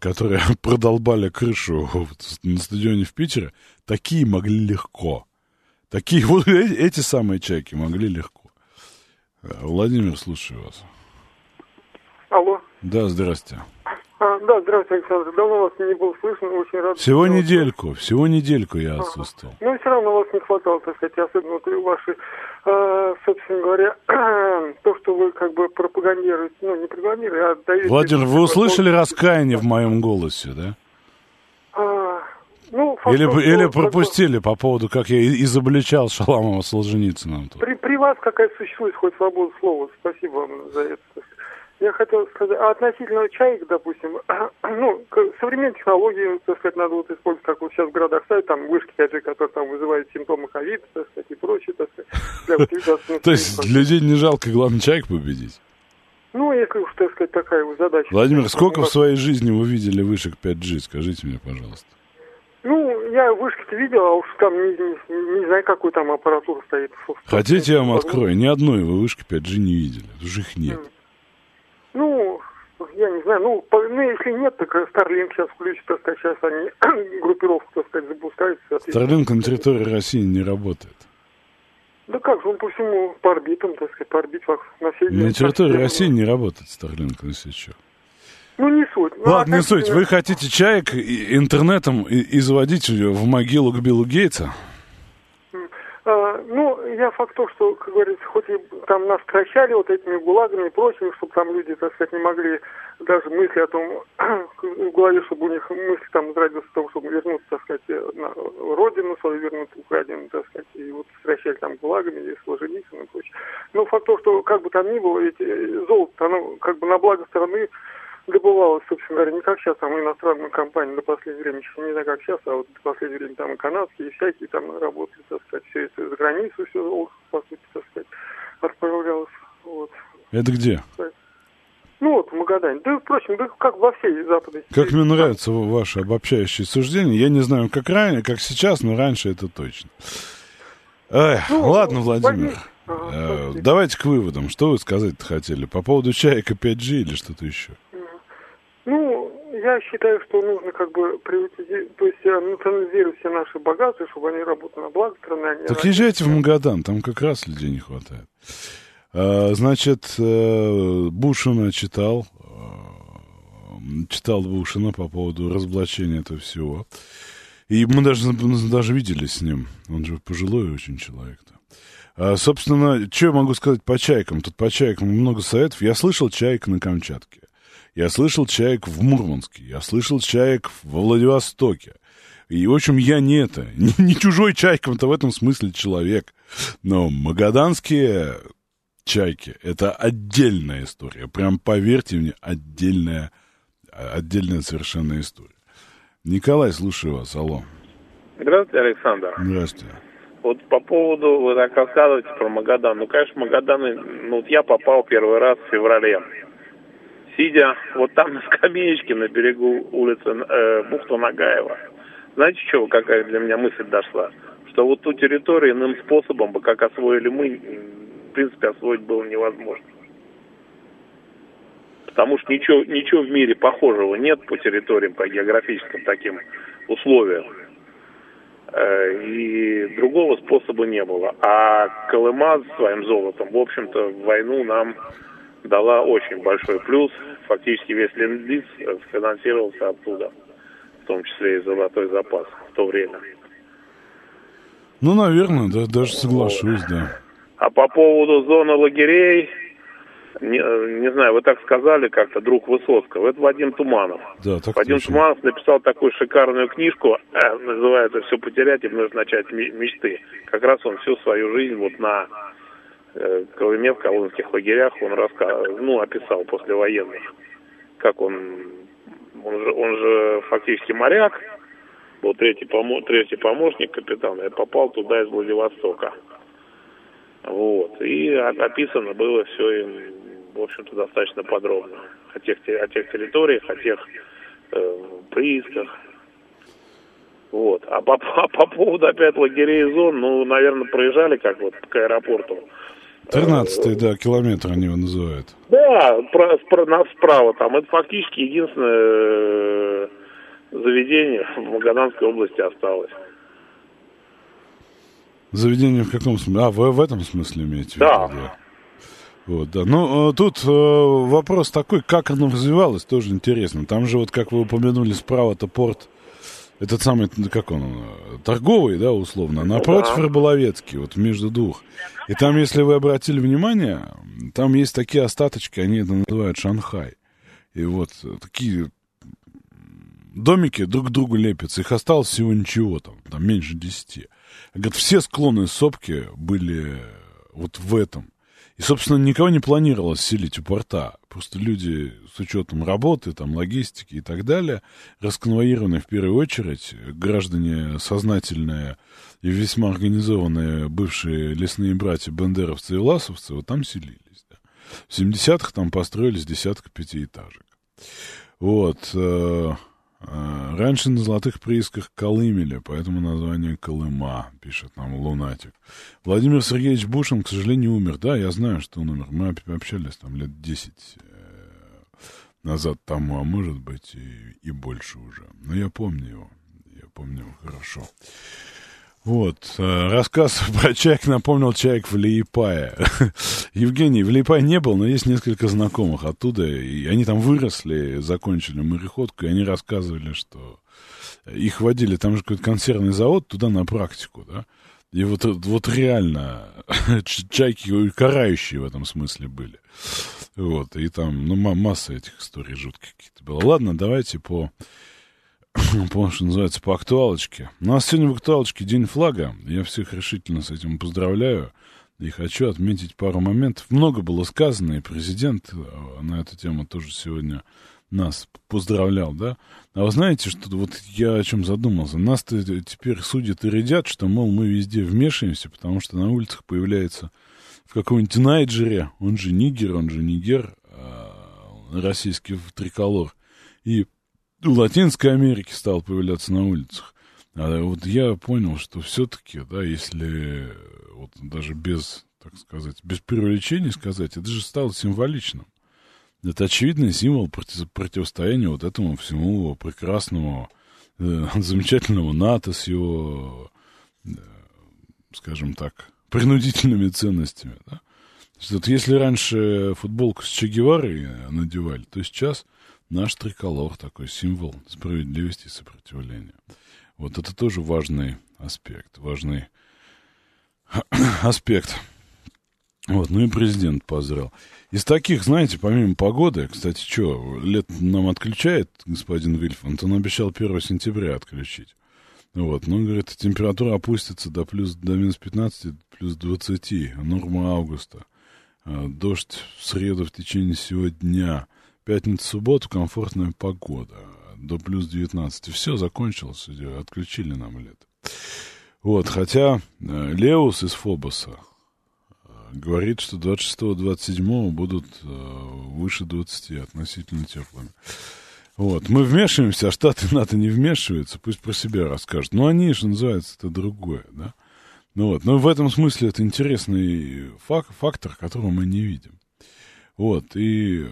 которые продолбали крышу на стадионе в Питере. Такие могли легко. Такие вот эти самые чайки могли легко. Э, Владимир, слушаю вас. Алло. Да, здрасте. А, да, здравствуйте, Александр. Давно вас не был слышно, очень рад. Всего что... недельку, всего недельку я отсутствовал. Ага. Ну, все равно вас не хватало, так сказать, особенно вот ваши, э, собственно говоря, то, что вы как бы пропагандируете, ну, не пропагандируете, а даете... Владимир, вы услышали раскаяние в моем голосе, да? Ну, или, том, или пропустили по поводу, как я изобличал Шаламова Солженицына. При, при вас какая существует хоть свобода слова. Спасибо вам за это. Я хотел сказать, а относительно чаек, допустим, ну, современные технологии, так сказать, надо вот использовать, как вот сейчас в городах ставят, там вышки 5G, которые там вызывают симптомы ковида, так сказать, и прочее, так сказать. То есть людей не жалко, главное, чаек победить? Ну, если уж, так сказать, такая задача. Владимир, сколько в своей жизни вы видели вышек 5G, скажите мне, пожалуйста. Ну, я вышки-то видел, а уж там не, не, не знаю, какой там аппаратура стоит. Хотите, я вам открою? Ни одной вы вышки 5G не видели. Уже их нет. Ну, я не знаю, ну, по, ну если нет, так Starlink сейчас включит, так сказать, сейчас они группировку, так сказать, запускают. Starlink на территории России не работает. Да как же, он по всему, по орбитам, так сказать, по орбите на всей На территории России не работает Starlink, если что. Ну, не суть. Ну, Ладно, а не суть. Вы хотите чаек интернетом изводить в могилу к Биллу Гейтса? Ну, я факт то, что, как говорится, хоть и там нас кращали вот этими гулагами и прочим, чтобы там люди, так сказать, не могли даже мысли о том, в голове, чтобы у них мысли там зародились о том, чтобы вернуться, так сказать, на родину свою, вернуться украдину, так сказать, и вот кращали там гулагами, и Солженицын и прочее. Но факт то, что как бы там ни было, эти золото, оно как бы на благо страны добывалось, собственно говоря, не как сейчас, там иностранные компании до последнего времени, еще не знаю, как сейчас, а вот до последнего времени там и канадские, и всякие там работали, так сказать, все это за границу все, по сути, так сказать, отправлялось. Вот. Это где? Ну вот, в Магадане. Да, впрочем, да как во всей западной Как мне нравится ваше обобщающее суждение. Я не знаю, как ранее, как сейчас, но раньше это точно. Эх, ну, ладно, Владимир. Ага, э, давайте к выводам. Что вы сказать хотели? По поводу чаек и 5G или что-то еще? Я считаю, что нужно как бы приватизировать, то есть национализировать все наши богатства, чтобы они работали на благо страны. А так езжайте в Магадан, там как раз людей не хватает. А, значит, э, Бушина читал, э, читал Бушина по поводу разоблачения этого всего. И мы даже, даже виделись с ним. Он же пожилой очень человек-то. А, собственно, что я могу сказать по чайкам? Тут по чайкам много советов. Я слышал чайк на Камчатке. Я слышал чаек в Мурманске, я слышал чаек во Владивостоке. И, в общем, я не это, не, не чужой чайкам-то в этом смысле человек. Но магаданские чайки — это отдельная история. Прям поверьте мне, отдельная, отдельная совершенно история. Николай, слушаю вас, алло. Здравствуйте, Александр. Здравствуйте. Вот по поводу, вы так рассказываете про Магадан. Ну, конечно, Магадан, ну, вот я попал первый раз в феврале сидя вот там на скамеечке на берегу улицы э, Бухта Нагаева, знаете, что, какая для меня мысль дошла? Что вот ту территорию иным способом бы, как освоили мы, в принципе, освоить было невозможно. Потому что ничего, ничего в мире похожего нет по территориям, по географическим таким условиям. Э, и другого способа не было. А Колыма своим золотом, в общем-то, войну нам дала очень большой плюс. Фактически весь ленд финансировался оттуда, в том числе и золотой запас в то время. Ну, наверное, да, даже соглашусь, вот. да. А по поводу зоны лагерей, не, не знаю, вы так сказали как-то, друг Высоцкого, это Вадим Туманов. Да, так Вадим точно. Туманов написал такую шикарную книжку, э, называется «Все потерять и вновь начать мечты». Как раз он всю свою жизнь вот на э, Колыме, в колонских лагерях, он раска... ну, описал после военных, как он, он же, он же фактически моряк, был третий, помо... третий помощник капитана, я попал туда из Владивостока. Вот. И описано было все им, в общем-то, достаточно подробно. О тех, о тех территориях, о тех э, приисках. Вот. А по, а по поводу опять лагерей и зон, ну, наверное, проезжали как вот к аэропорту. 13 да, километр они его называют. Да, про, про, справа там. Это фактически единственное э, заведение в Магаданской области осталось. Заведение в каком смысле? А, вы в этом смысле имеете да. в виду? Да. Вот, да. Ну, э, тут э, вопрос такой, как оно развивалось, тоже интересно. Там же, вот как вы упомянули, справа-то порт этот самый, как он, торговый, да, условно, напротив да. Рыболовецкий, вот между двух. И там, если вы обратили внимание, там есть такие остаточки, они это называют Шанхай. И вот такие домики друг к другу лепятся. Их осталось всего ничего, там, там меньше десяти. Говорят, все склоны сопки были вот в этом. И, собственно, никого не планировалось селить у порта. Просто люди с учетом работы, там, логистики и так далее, расконвоированные в первую очередь, граждане сознательные и весьма организованные бывшие лесные братья бандеровцы и ласовцы, вот там селились. Да. В 70-х там построились десятка пятиэтажек. Вот. Э, раньше на золотых приисках Колымели, поэтому название Колыма, пишет нам Лунатик. Владимир Сергеевич Бушин, к сожалению, умер. Да, я знаю, что он умер. Мы общались там лет 10 э, назад тому, а может быть и, и больше уже. Но я помню его. Я помню его хорошо. Вот, э, рассказ про чаек напомнил чаек в Лиепае. Евгений, в Лиепае не был, но есть несколько знакомых оттуда, и они там выросли, закончили мореходку, и они рассказывали, что их водили, там же какой-то консервный завод, туда на практику, да, и вот, вот реально чайки карающие в этом смысле были. Вот, и там, ну, масса этих историй жутких каких-то было. Ладно, давайте по по, что называется, по актуалочке. У нас сегодня в актуалочке День флага. Я всех решительно с этим поздравляю. И хочу отметить пару моментов. Много было сказано, и президент э, на эту тему тоже сегодня нас поздравлял, да? А вы знаете, что вот я о чем задумался? Нас теперь судят и рядят, что, мол, мы везде вмешиваемся, потому что на улицах появляется в каком-нибудь Найджере, он же нигер, он же нигер, э, российский триколор, и Латинской Америке стал появляться на улицах. А вот я понял, что все-таки, да, если вот даже без, так сказать, без преувеличений сказать, это же стало символичным. Это очевидный символ против, противостояния вот этому всему прекрасному, э, замечательному НАТО с его, э, скажем так, принудительными ценностями. Да? Вот если раньше футболку с Че Геварой надевали, то сейчас наш триколор такой символ справедливости и сопротивления. Вот это тоже важный аспект, важный аспект. Вот, ну и президент поздравил. Из таких, знаете, помимо погоды, кстати, что, лет нам отключает господин Вильфанд, он обещал 1 сентября отключить. Вот, ну, говорит, температура опустится до плюс, до минус 15, плюс 20, норма августа. А, дождь в среду в течение всего дня. Пятница, суббота, комфортная погода. До плюс 19. Все, закончилось, отключили нам лето. Вот, хотя э, Леус из Фобоса э, говорит, что 26-27 будут э, выше 20 относительно теплыми. Вот, мы вмешиваемся, а Штаты НАТО не вмешиваются, пусть про себя расскажут. Но они, что называется, это другое, да. Ну вот, но в этом смысле это интересный фак фактор, которого мы не видим. Вот, и,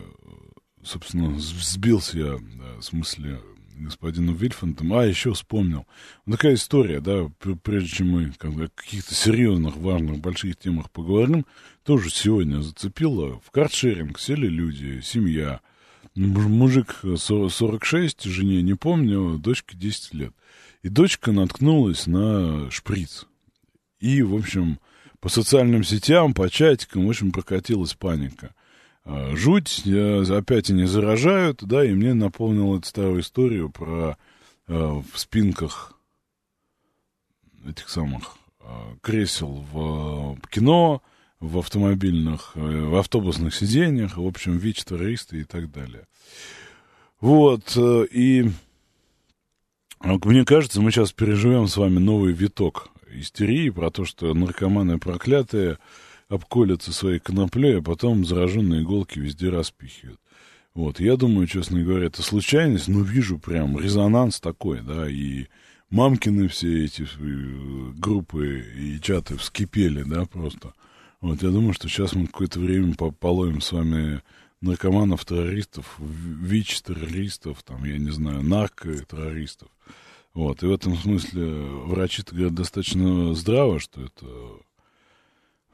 собственно, сбился я, да, в смысле, господину Вильфантом. А, еще вспомнил. Такая история, да, прежде чем мы о каких-то серьезных, важных, больших темах поговорим, тоже сегодня зацепило. В каршеринг сели люди, семья, мужик 46, жене не помню, дочке 10 лет. И дочка наткнулась на шприц. И, в общем, по социальным сетям, по чатикам, в общем, прокатилась паника. А, жуть, опять они заражают, да, и мне напомнил эту старую историю про э, в спинках этих самых э, кресел в кино, в автомобильных, э, в автобусных сиденьях, в общем, ВИЧ-террористы и так далее. Вот, э, и мне кажется, мы сейчас переживем с вами новый виток истерии про то, что наркоманы проклятые обколятся своей коноплей, а потом зараженные иголки везде распихивают. Вот, я думаю, честно говоря, это случайность, но вижу прям резонанс такой, да, и мамкины все эти э, группы и чаты вскипели, да, просто. Вот, я думаю, что сейчас мы какое-то время половим с вами наркоманов, террористов, ВИЧ-террористов, там, я не знаю, нарко-террористов. Вот, и в этом смысле врачи-то говорят достаточно здраво, что это,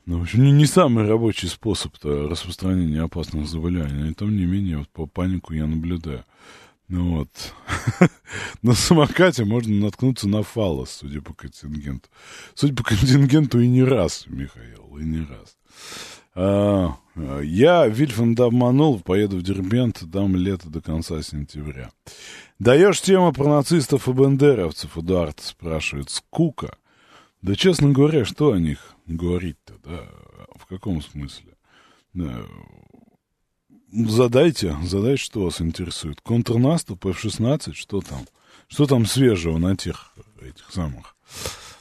ну, в общем, не, не самый рабочий способ распространения опасных заболеваний, но тем не менее, вот по панику я наблюдаю. Ну вот. на самокате можно наткнуться на фалос, судя по контингенту. Судя по контингенту и не раз, Михаил, и не раз. А, я Вильфанда обманул, поеду в Дербент, дам лето до конца сентября. Даешь тему про нацистов и бандеровцев, Эдуард спрашивает. Скука. Да, честно говоря, что о них говорить-то, да? В каком смысле? Да. Задайте, задайте, что вас интересует. Контрнаступ, F-16, что там? Что там свежего на тех, этих самых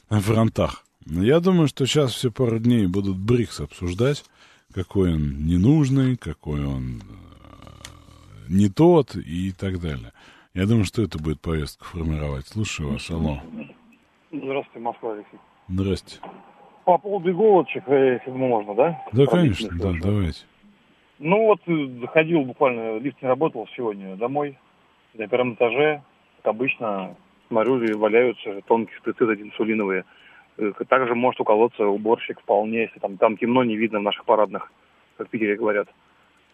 фронтах? Я думаю, что сейчас все пару дней будут БРИКС обсуждать, какой он ненужный, какой он э, не тот и так далее. Я думаю, что это будет повестка формировать. Слушаю вас, алло. Здравствуйте, Москва, Алексей. Здрасте. По поводу иголочек, э, если можно, да? Да, конечно, да, давайте. Ну вот, э, заходил буквально, лифт не работал сегодня домой, на первом этаже, как обычно, смотрю, валяются тонкие шприцы инсулиновые. Э, также может уколоться уборщик вполне, если там, там темно, не видно в наших парадных, как в Питере говорят.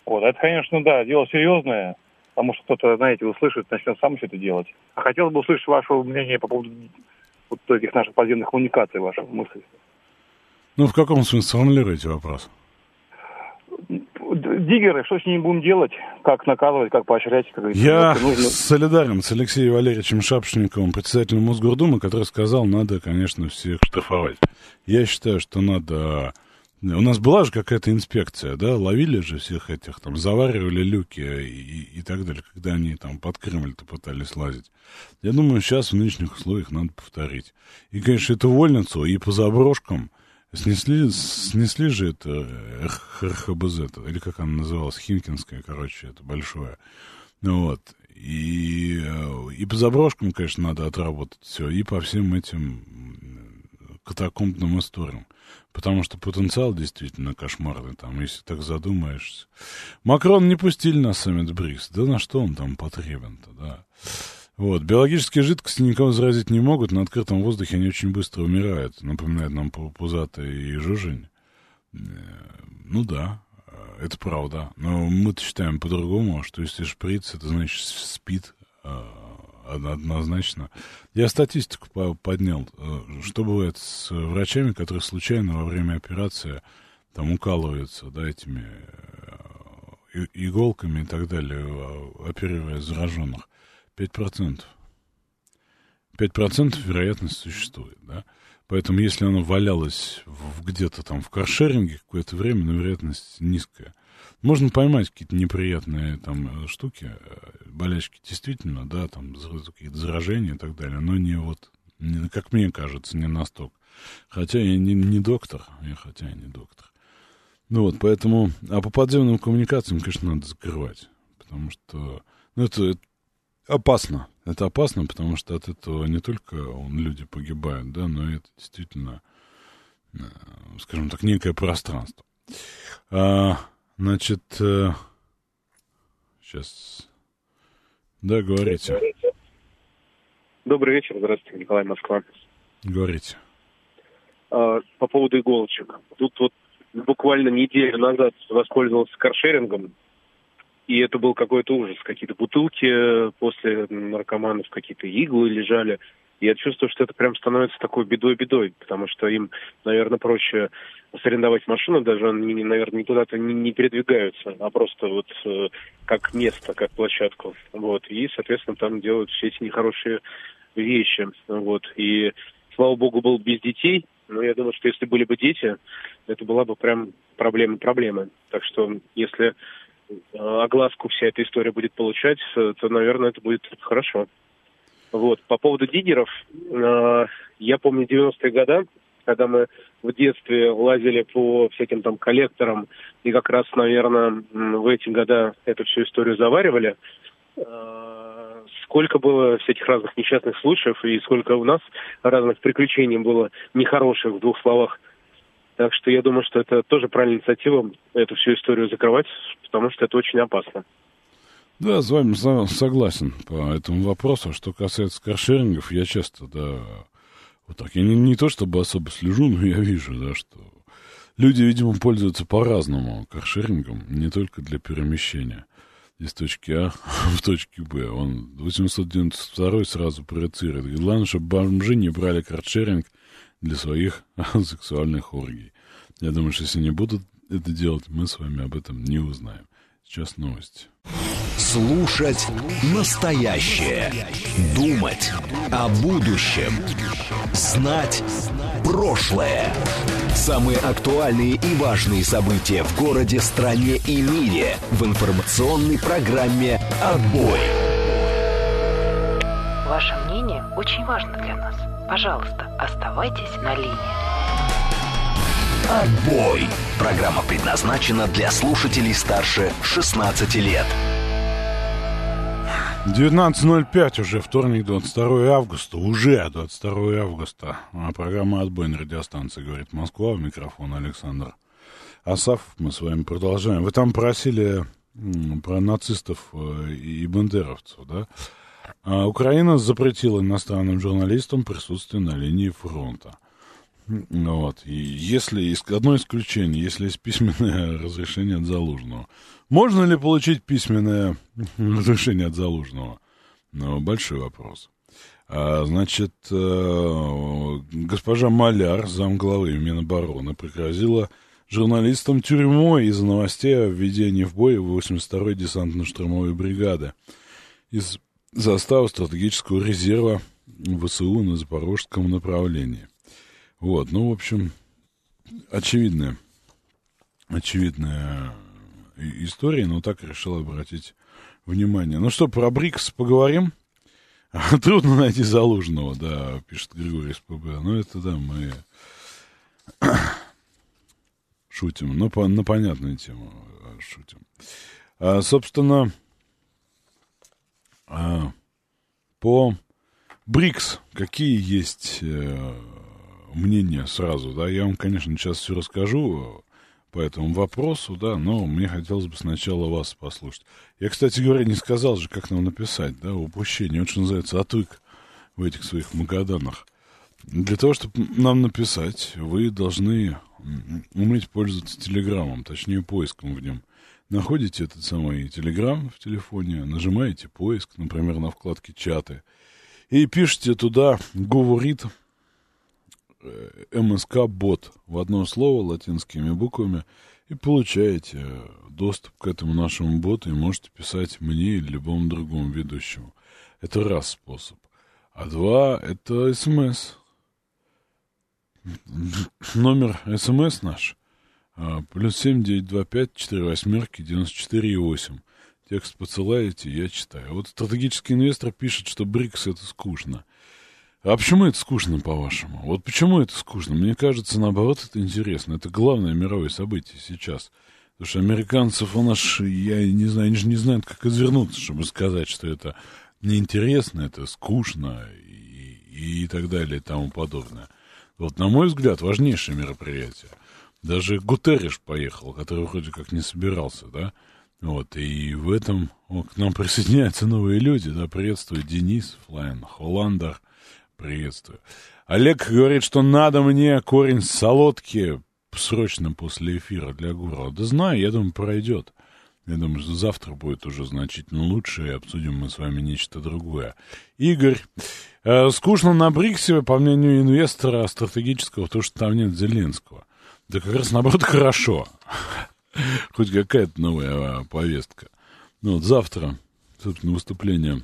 Вот, это, конечно, да, дело серьезное, потому что кто-то, знаете, услышит, начнет сам все это делать. А хотелось бы услышать ваше мнение по поводу вот этих наших подземных коммуникаций, ваши мысли. Ну, в каком смысле сформулируете вопрос? Диггеры, что с ними будем делать? Как наказывать, как поощрять? Как Я нужно... солидарен с Алексеем Валерьевичем Шапшниковым, председателем Мосгордумы, который сказал, надо, конечно, всех штрафовать. Я считаю, что надо у нас была же какая-то инспекция, да, ловили же всех этих, там, заваривали люки и, и так далее, когда они там под Кремль-то пытались лазить. Я думаю, сейчас в нынешних условиях надо повторить. И, конечно, эту вольницу и по заброшкам снесли, снесли же это РХБЗ, или как она называлась, Химкинская, короче, это большое. Ну вот, и, и по заброшкам, конечно, надо отработать все, и по всем этим катакомбным историям. Потому что потенциал действительно кошмарный, там, если так задумаешься. Макрон не пустили на саммит БРИКС. Да на что он там потребен-то, да. Вот. Биологические жидкости никого заразить не могут, на открытом воздухе они очень быстро умирают. Напоминает нам пузатый и жужень. Э, ну да, э, это правда. Но мы-то считаем по-другому, что если шприц, это значит спит э, однозначно. Я статистику поднял. Что бывает с врачами, которые случайно во время операции там укалываются, да, этими иголками и так далее, оперируя зараженных. 5%. 5% вероятность существует, да? Поэтому если оно валялось где-то там в каршеринге какое-то время, но вероятность низкая. Можно поймать какие-то неприятные там штуки, э, болячки действительно, да, там какие-то заражения и так далее, но не вот, не, как мне кажется, не настолько. Хотя я не, не доктор, я хотя я не доктор. Ну вот, поэтому, а по подземным коммуникациям, конечно, надо закрывать, потому что, ну, это, это опасно. Это опасно, потому что от этого не только люди погибают, да, но это действительно, э, скажем так, некое пространство. А, значит, а, э, сейчас. Да, говорите. Добрый вечер, здравствуйте, Николай Москва. Говорите. А, по поводу иголочек. Тут вот буквально неделю назад воспользовался каршерингом и это был какой-то ужас. Какие-то бутылки после наркоманов, какие-то иглы лежали. Я чувствую, что это прям становится такой бедой-бедой, потому что им, наверное, проще сорендовать машину, даже они, наверное, никуда-то не, не передвигаются, а просто вот э, как место, как площадку. Вот. И, соответственно, там делают все эти нехорошие вещи. Вот. И, слава богу, был без детей, но я думаю, что если были бы дети, это была бы прям проблема-проблема. Так что, если Э, огласку вся эта история будет получать, э, то, наверное, это будет хорошо. Вот. По поводу диггеров, э, я помню 90-е годы, когда мы в детстве лазили по всяким там коллекторам, и как раз, наверное, в эти года эту всю историю заваривали. Э, сколько было всяких разных несчастных случаев, и сколько у нас разных приключений было нехороших в двух словах – так что я думаю, что это тоже правильная инициатива, эту всю историю закрывать, потому что это очень опасно. Да, с вами согласен по этому вопросу. Что касается каршерингов, я часто, да, вот так, я не, не то чтобы особо слежу, но я вижу, да, что люди, видимо, пользуются по-разному каршерингом, не только для перемещения из точки А в точке Б. Он 892 сразу проецирует. Главное, чтобы бомжи не брали каршеринг для своих сексуальных оргий. Я думаю, что если не будут это делать, мы с вами об этом не узнаем. Сейчас новости. Слушать настоящее. Думать о будущем. Знать прошлое. Самые актуальные и важные события в городе, стране и мире в информационной программе «Отбой». Ваше мнение очень важно для нас. Пожалуйста, оставайтесь на линии. Отбой. Программа предназначена для слушателей старше 16 лет. 19.05 уже, вторник, 22 августа, уже 22 августа. А программа «Отбой» на радиостанции «Говорит Москва», у микрофона Александр Асаф. Мы с вами продолжаем. Вы там просили про нацистов э, и бандеровцев, да? А Украина запретила иностранным журналистам присутствие на линии фронта. Вот. И если одно исключение, если есть письменное разрешение от Залужного. Можно ли получить письменное разрешение от Залужного? Ну, большой вопрос. А, значит, э, госпожа Маляр, замглавы Минобороны, пригрозила журналистам тюрьмой из-за новостей о введении в бой 82-й десантно-штурмовой бригады из застава стратегического резерва ВСУ на запорожском направлении. Вот, ну, в общем, очевидная, очевидная история, но так решил обратить внимание. Ну что, про БРИКС поговорим? Трудно найти Залужного, да, пишет Григорий СПБ. Ну, это, да, мы шутим. Ну, по, на понятную тему шутим. А, собственно, а, по БРИКС какие есть э, мнение сразу, да. Я вам, конечно, сейчас все расскажу по этому вопросу, да, но мне хотелось бы сначала вас послушать. Я, кстати говоря, не сказал же, как нам написать, да, упущение. Что называется отвык в этих своих магаданах. Для того, чтобы нам написать, вы должны уметь пользоваться телеграммом, точнее поиском в нем. Находите этот самый телеграм в телефоне, нажимаете поиск, например, на вкладке чаты, и пишите туда «говорит э, МСК-бот» в одно слово латинскими буквами, и получаете доступ к этому нашему боту и можете писать мне или любому другому ведущему. Это раз способ. А два — это СМС. Номер СМС наш плюс семь девять два пять четыре восьмерки девяносто четыре и восемь. Текст посылаете, я читаю. Вот стратегический инвестор пишет, что БРИКС это скучно. А почему это скучно, по-вашему? Вот почему это скучно? Мне кажется, наоборот, это интересно. Это главное мировое событие сейчас. Потому что американцев у нас, я не знаю, они же не знают, как извернуться, чтобы сказать, что это неинтересно, это скучно и, и так далее и тому подобное. Вот, на мой взгляд, важнейшее мероприятие. Даже Гутерриш поехал, который вроде как не собирался, да? Вот, и в этом о, к нам присоединяются новые люди, да, приветствую, Денис, Флайн, Холландер, приветствую. Олег говорит, что надо мне корень солодки срочно после эфира для Гурова. Да знаю, я думаю, пройдет. Я думаю, что завтра будет уже значительно лучше, и обсудим мы с вами нечто другое. Игорь, э, скучно на Бриксе, по мнению инвестора стратегического, то, что там нет Зеленского. Да как раз наоборот хорошо. Хоть какая-то новая а, повестка. Ну вот завтра, собственно, выступление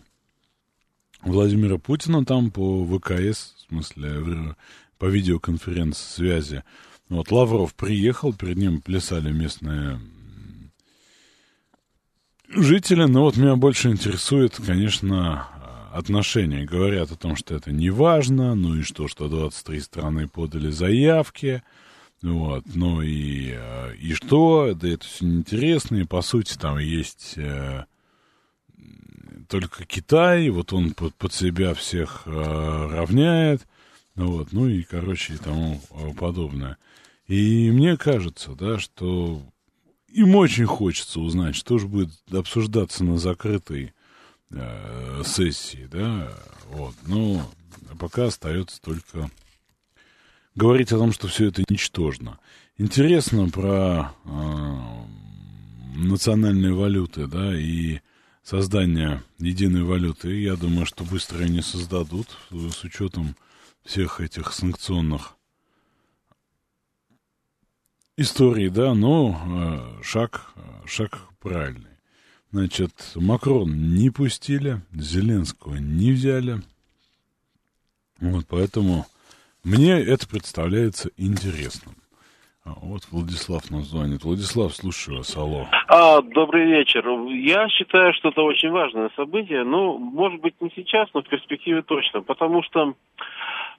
Владимира Путина там по ВКС, в смысле, по видеоконференц-связи. Вот Лавров приехал, перед ним плясали местные жители, но вот меня больше интересует, конечно, отношения. Говорят о том, что это не важно, ну и что, что 23 страны подали заявки, вот, ну и, э, и что, да это все неинтересно, и по сути там есть э, только Китай, вот он под, под себя всех э, равняет, ну вот, ну и, короче, и тому э, подобное. И мне кажется, да, что им очень хочется узнать, что же будет обсуждаться на закрытой э, сессии, да, вот, ну, пока остается только говорить о том, что все это ничтожно. Интересно про э, национальные валюты, да, и создание единой валюты. Я думаю, что быстро они создадут с учетом всех этих санкционных историй, да, но э, шаг, шаг правильный. Значит, Макрон не пустили, Зеленского не взяли. Вот поэтому мне это представляется интересным. А, вот Владислав нас звонит. Владислав, слушаю вас, алло. А, добрый вечер. Я считаю, что это очень важное событие. Ну, может быть, не сейчас, но в перспективе точно. Потому что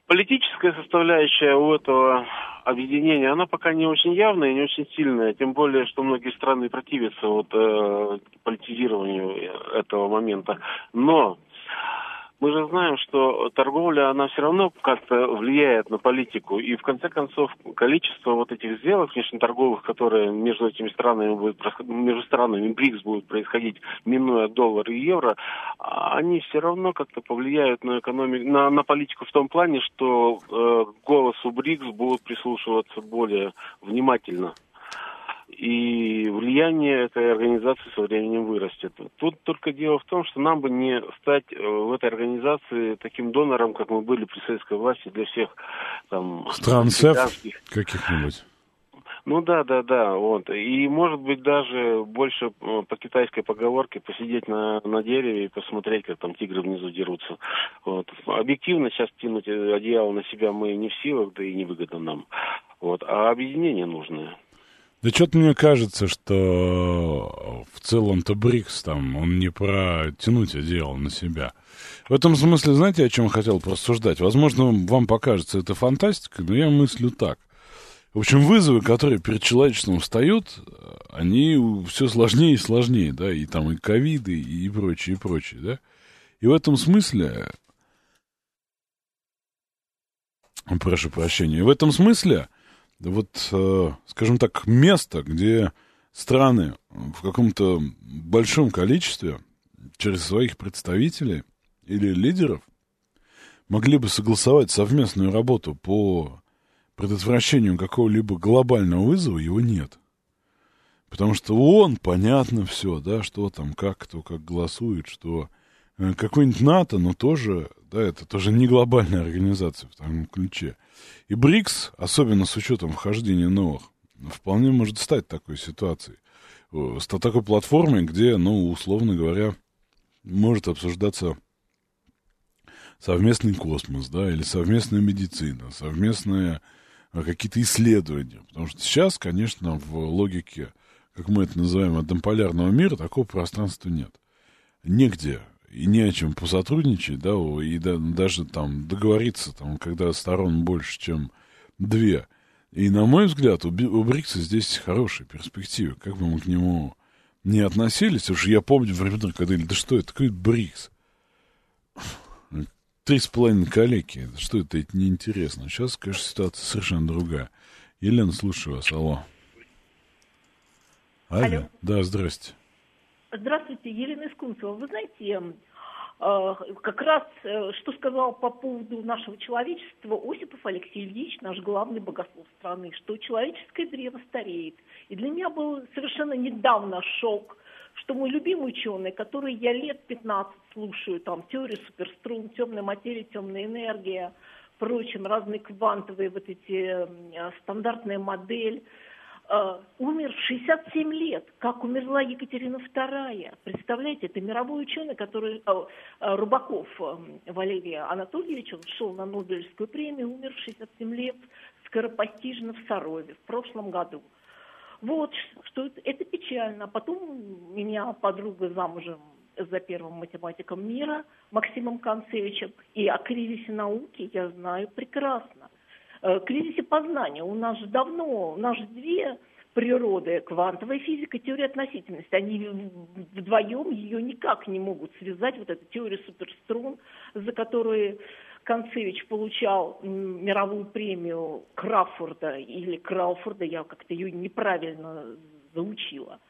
политическая составляющая у этого объединения, она пока не очень явная и не очень сильная. Тем более, что многие страны противятся вот, э, политизированию этого момента. Но мы же знаем, что торговля, она все равно как-то влияет на политику. И в конце концов, количество вот этих сделок внешнеторговых, которые между этими странами будут, между странами БРИКС будут происходить, минуя доллар и евро, они все равно как-то повлияют на экономику, на, на политику в том плане, что э, голосу БРИКС будут прислушиваться более внимательно и влияние этой организации со временем вырастет. Тут только дело в том, что нам бы не стать э, в этой организации таким донором, как мы были при советской власти для всех там... Стран СЭФ каких-нибудь? Ну да, да, да, вот. И может быть даже больше э, по китайской поговорке посидеть на, на дереве и посмотреть, как там тигры внизу дерутся. Вот. Объективно сейчас тянуть одеяло на себя мы не в силах, да и невыгодно нам. Вот. А объединение нужное. Да что-то мне кажется, что в целом-то БРИКС там, он не про тянуть одеяло на себя. В этом смысле, знаете, о чем хотел порассуждать? Возможно, вам покажется это фантастика, но я мыслю так. В общем, вызовы, которые перед человечеством встают, они все сложнее и сложнее, да, и там и ковиды, и прочее, и прочее, да. И в этом смысле Прошу прощения. В этом смысле, вот, э, скажем так, место, где страны в каком-то большом количестве через своих представителей или лидеров могли бы согласовать совместную работу по предотвращению какого-либо глобального вызова, его нет. Потому что он, понятно все, да, что там, как кто как голосует, что э, какой-нибудь НАТО, но тоже, да, это тоже не глобальная организация в таком ключе. И БРИКС, особенно с учетом вхождения новых, вполне может стать такой ситуацией. Стать такой платформой, где, ну, условно говоря, может обсуждаться совместный космос, да, или совместная медицина, совместные а, какие-то исследования. Потому что сейчас, конечно, в логике, как мы это называем, однополярного мира, такого пространства нет. Негде и не о чем посотрудничать, да, и да, даже там договориться, там, когда сторон больше, чем две. И, на мой взгляд, у, у БРИКСа здесь хорошие перспективы. Как бы мы к нему не относились, уж я помню времена, когда, да что это, такой БРИКС? Три с половиной коллеги. Что это? Это неинтересно. Сейчас, конечно, ситуация совершенно другая. Елена, слушаю вас. Алло. Алло. Алло. Да, здрасте. Здравствуйте, Елена Искунцева. Вы знаете, э, как раз э, что сказал по поводу нашего человечества Осипов Алексей Ильич, наш главный богослов страны, что человеческое древо стареет. И для меня был совершенно недавно шок – что мой любимый ученый, который я лет 15 слушаю, там, теорию суперструн, темная материя, темная энергия, прочим, разные квантовые вот эти, э, стандартная модель, э, умер в 67 лет, как умерла Екатерина II. Представляете, это мировой ученый, который, э, э, Рубаков Валерий Анатольевич, он шел на Нобелевскую премию, умер в 67 лет скоропостижно в Сарове в прошлом году. Вот, что это, это печально. Потом меня подруга замужем за первым математиком мира Максимом Концевичем. И о кризисе науки я знаю прекрасно. Э, кризисе познания. У нас же давно, у нас же две природы, квантовая физика, теория относительности. Они вдвоем ее никак не могут связать, вот эта теория суперструн, за которую Концевич получал мировую премию Краффорда или Крауфорда, я как-то ее неправильно заучила.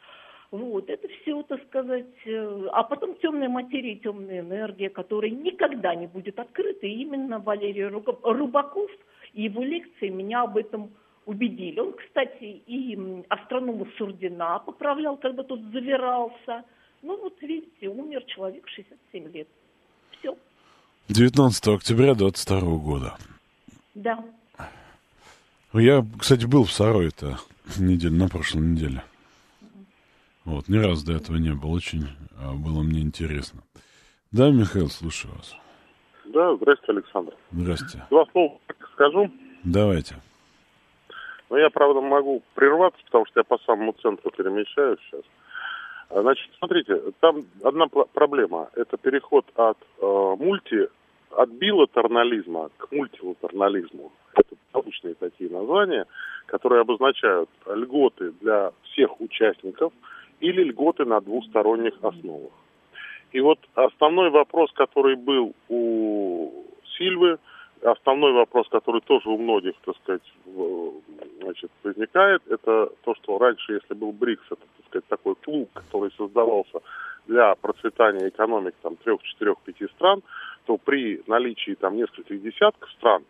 Вот, это все, так сказать, э, а потом темная материя, темная энергия, которая никогда не будет открыта. И именно Валерий Рубаков и его лекции меня об этом убедили. Он, кстати, и астронома Сурдина поправлял, когда тот завирался. Ну вот, видите, умер человек 67 лет. 19 октября 22 года. Да. Я, кстати, был в Сарове-то неделю, на прошлой неделе. Вот, ни разу до этого не был. Очень а, было мне интересно. Да, Михаил, слушаю вас. Да, здрасте, Александр. Здрасте. Два слова скажу. Давайте. Но я, правда, могу прерваться, потому что я по самому центру перемещаюсь сейчас. А, значит, смотрите, там одна проблема. Это переход от э, мульти, от билатернализма к мультилатернализму. Это научные такие названия, которые обозначают льготы для всех участников или льготы на двусторонних основах. И вот основной вопрос, который был у Сильвы, основной вопрос, который тоже у многих, так сказать, значит, возникает, это то, что раньше, если был БРИКС, это, так сказать, такой клуб, который создавался для процветания экономик там трех, четырех, пяти стран, то при наличии там нескольких десятков стран,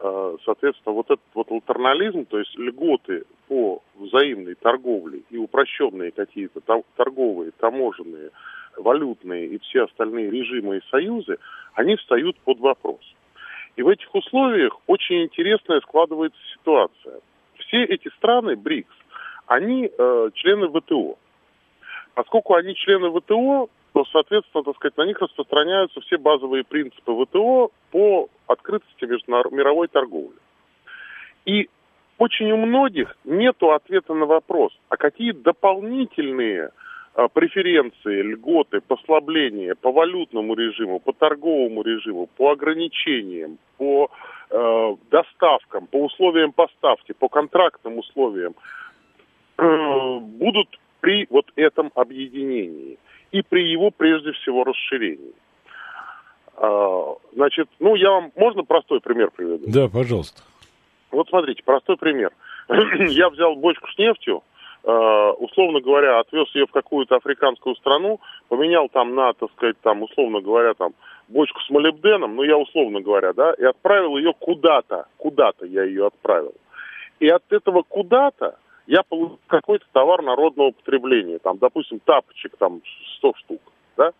э, соответственно, вот этот вот латернализм, то есть льготы по взаимной торговле и упрощенные какие-то торговые, таможенные, валютные и все остальные режимы и союзы, они встают под вопрос. И в этих условиях очень интересная складывается ситуация. Все эти страны, БРИКС, они э, члены ВТО. Поскольку они члены ВТО, то, соответственно, так сказать, на них распространяются все базовые принципы ВТО по открытости мировой торговли. И очень у многих нет ответа на вопрос, а какие дополнительные преференции, льготы, послабления по валютному режиму, по торговому режиму, по ограничениям, по э, доставкам, по условиям поставки, по контрактным условиям э, будут при вот этом объединении и при его, прежде всего, расширении. А, значит, ну, я вам, можно простой пример приведу? Да, пожалуйста. Вот смотрите, простой пример. я взял бочку с нефтью, э, условно говоря, отвез ее в какую-то африканскую страну, поменял там на, так сказать, там, условно говоря, там, бочку с молибденом, ну, я условно говоря, да, и отправил ее куда-то, куда-то я ее отправил. И от этого куда-то я получил какой-то товар народного потребления, там, допустим, тапочек, там, 100 штук, да.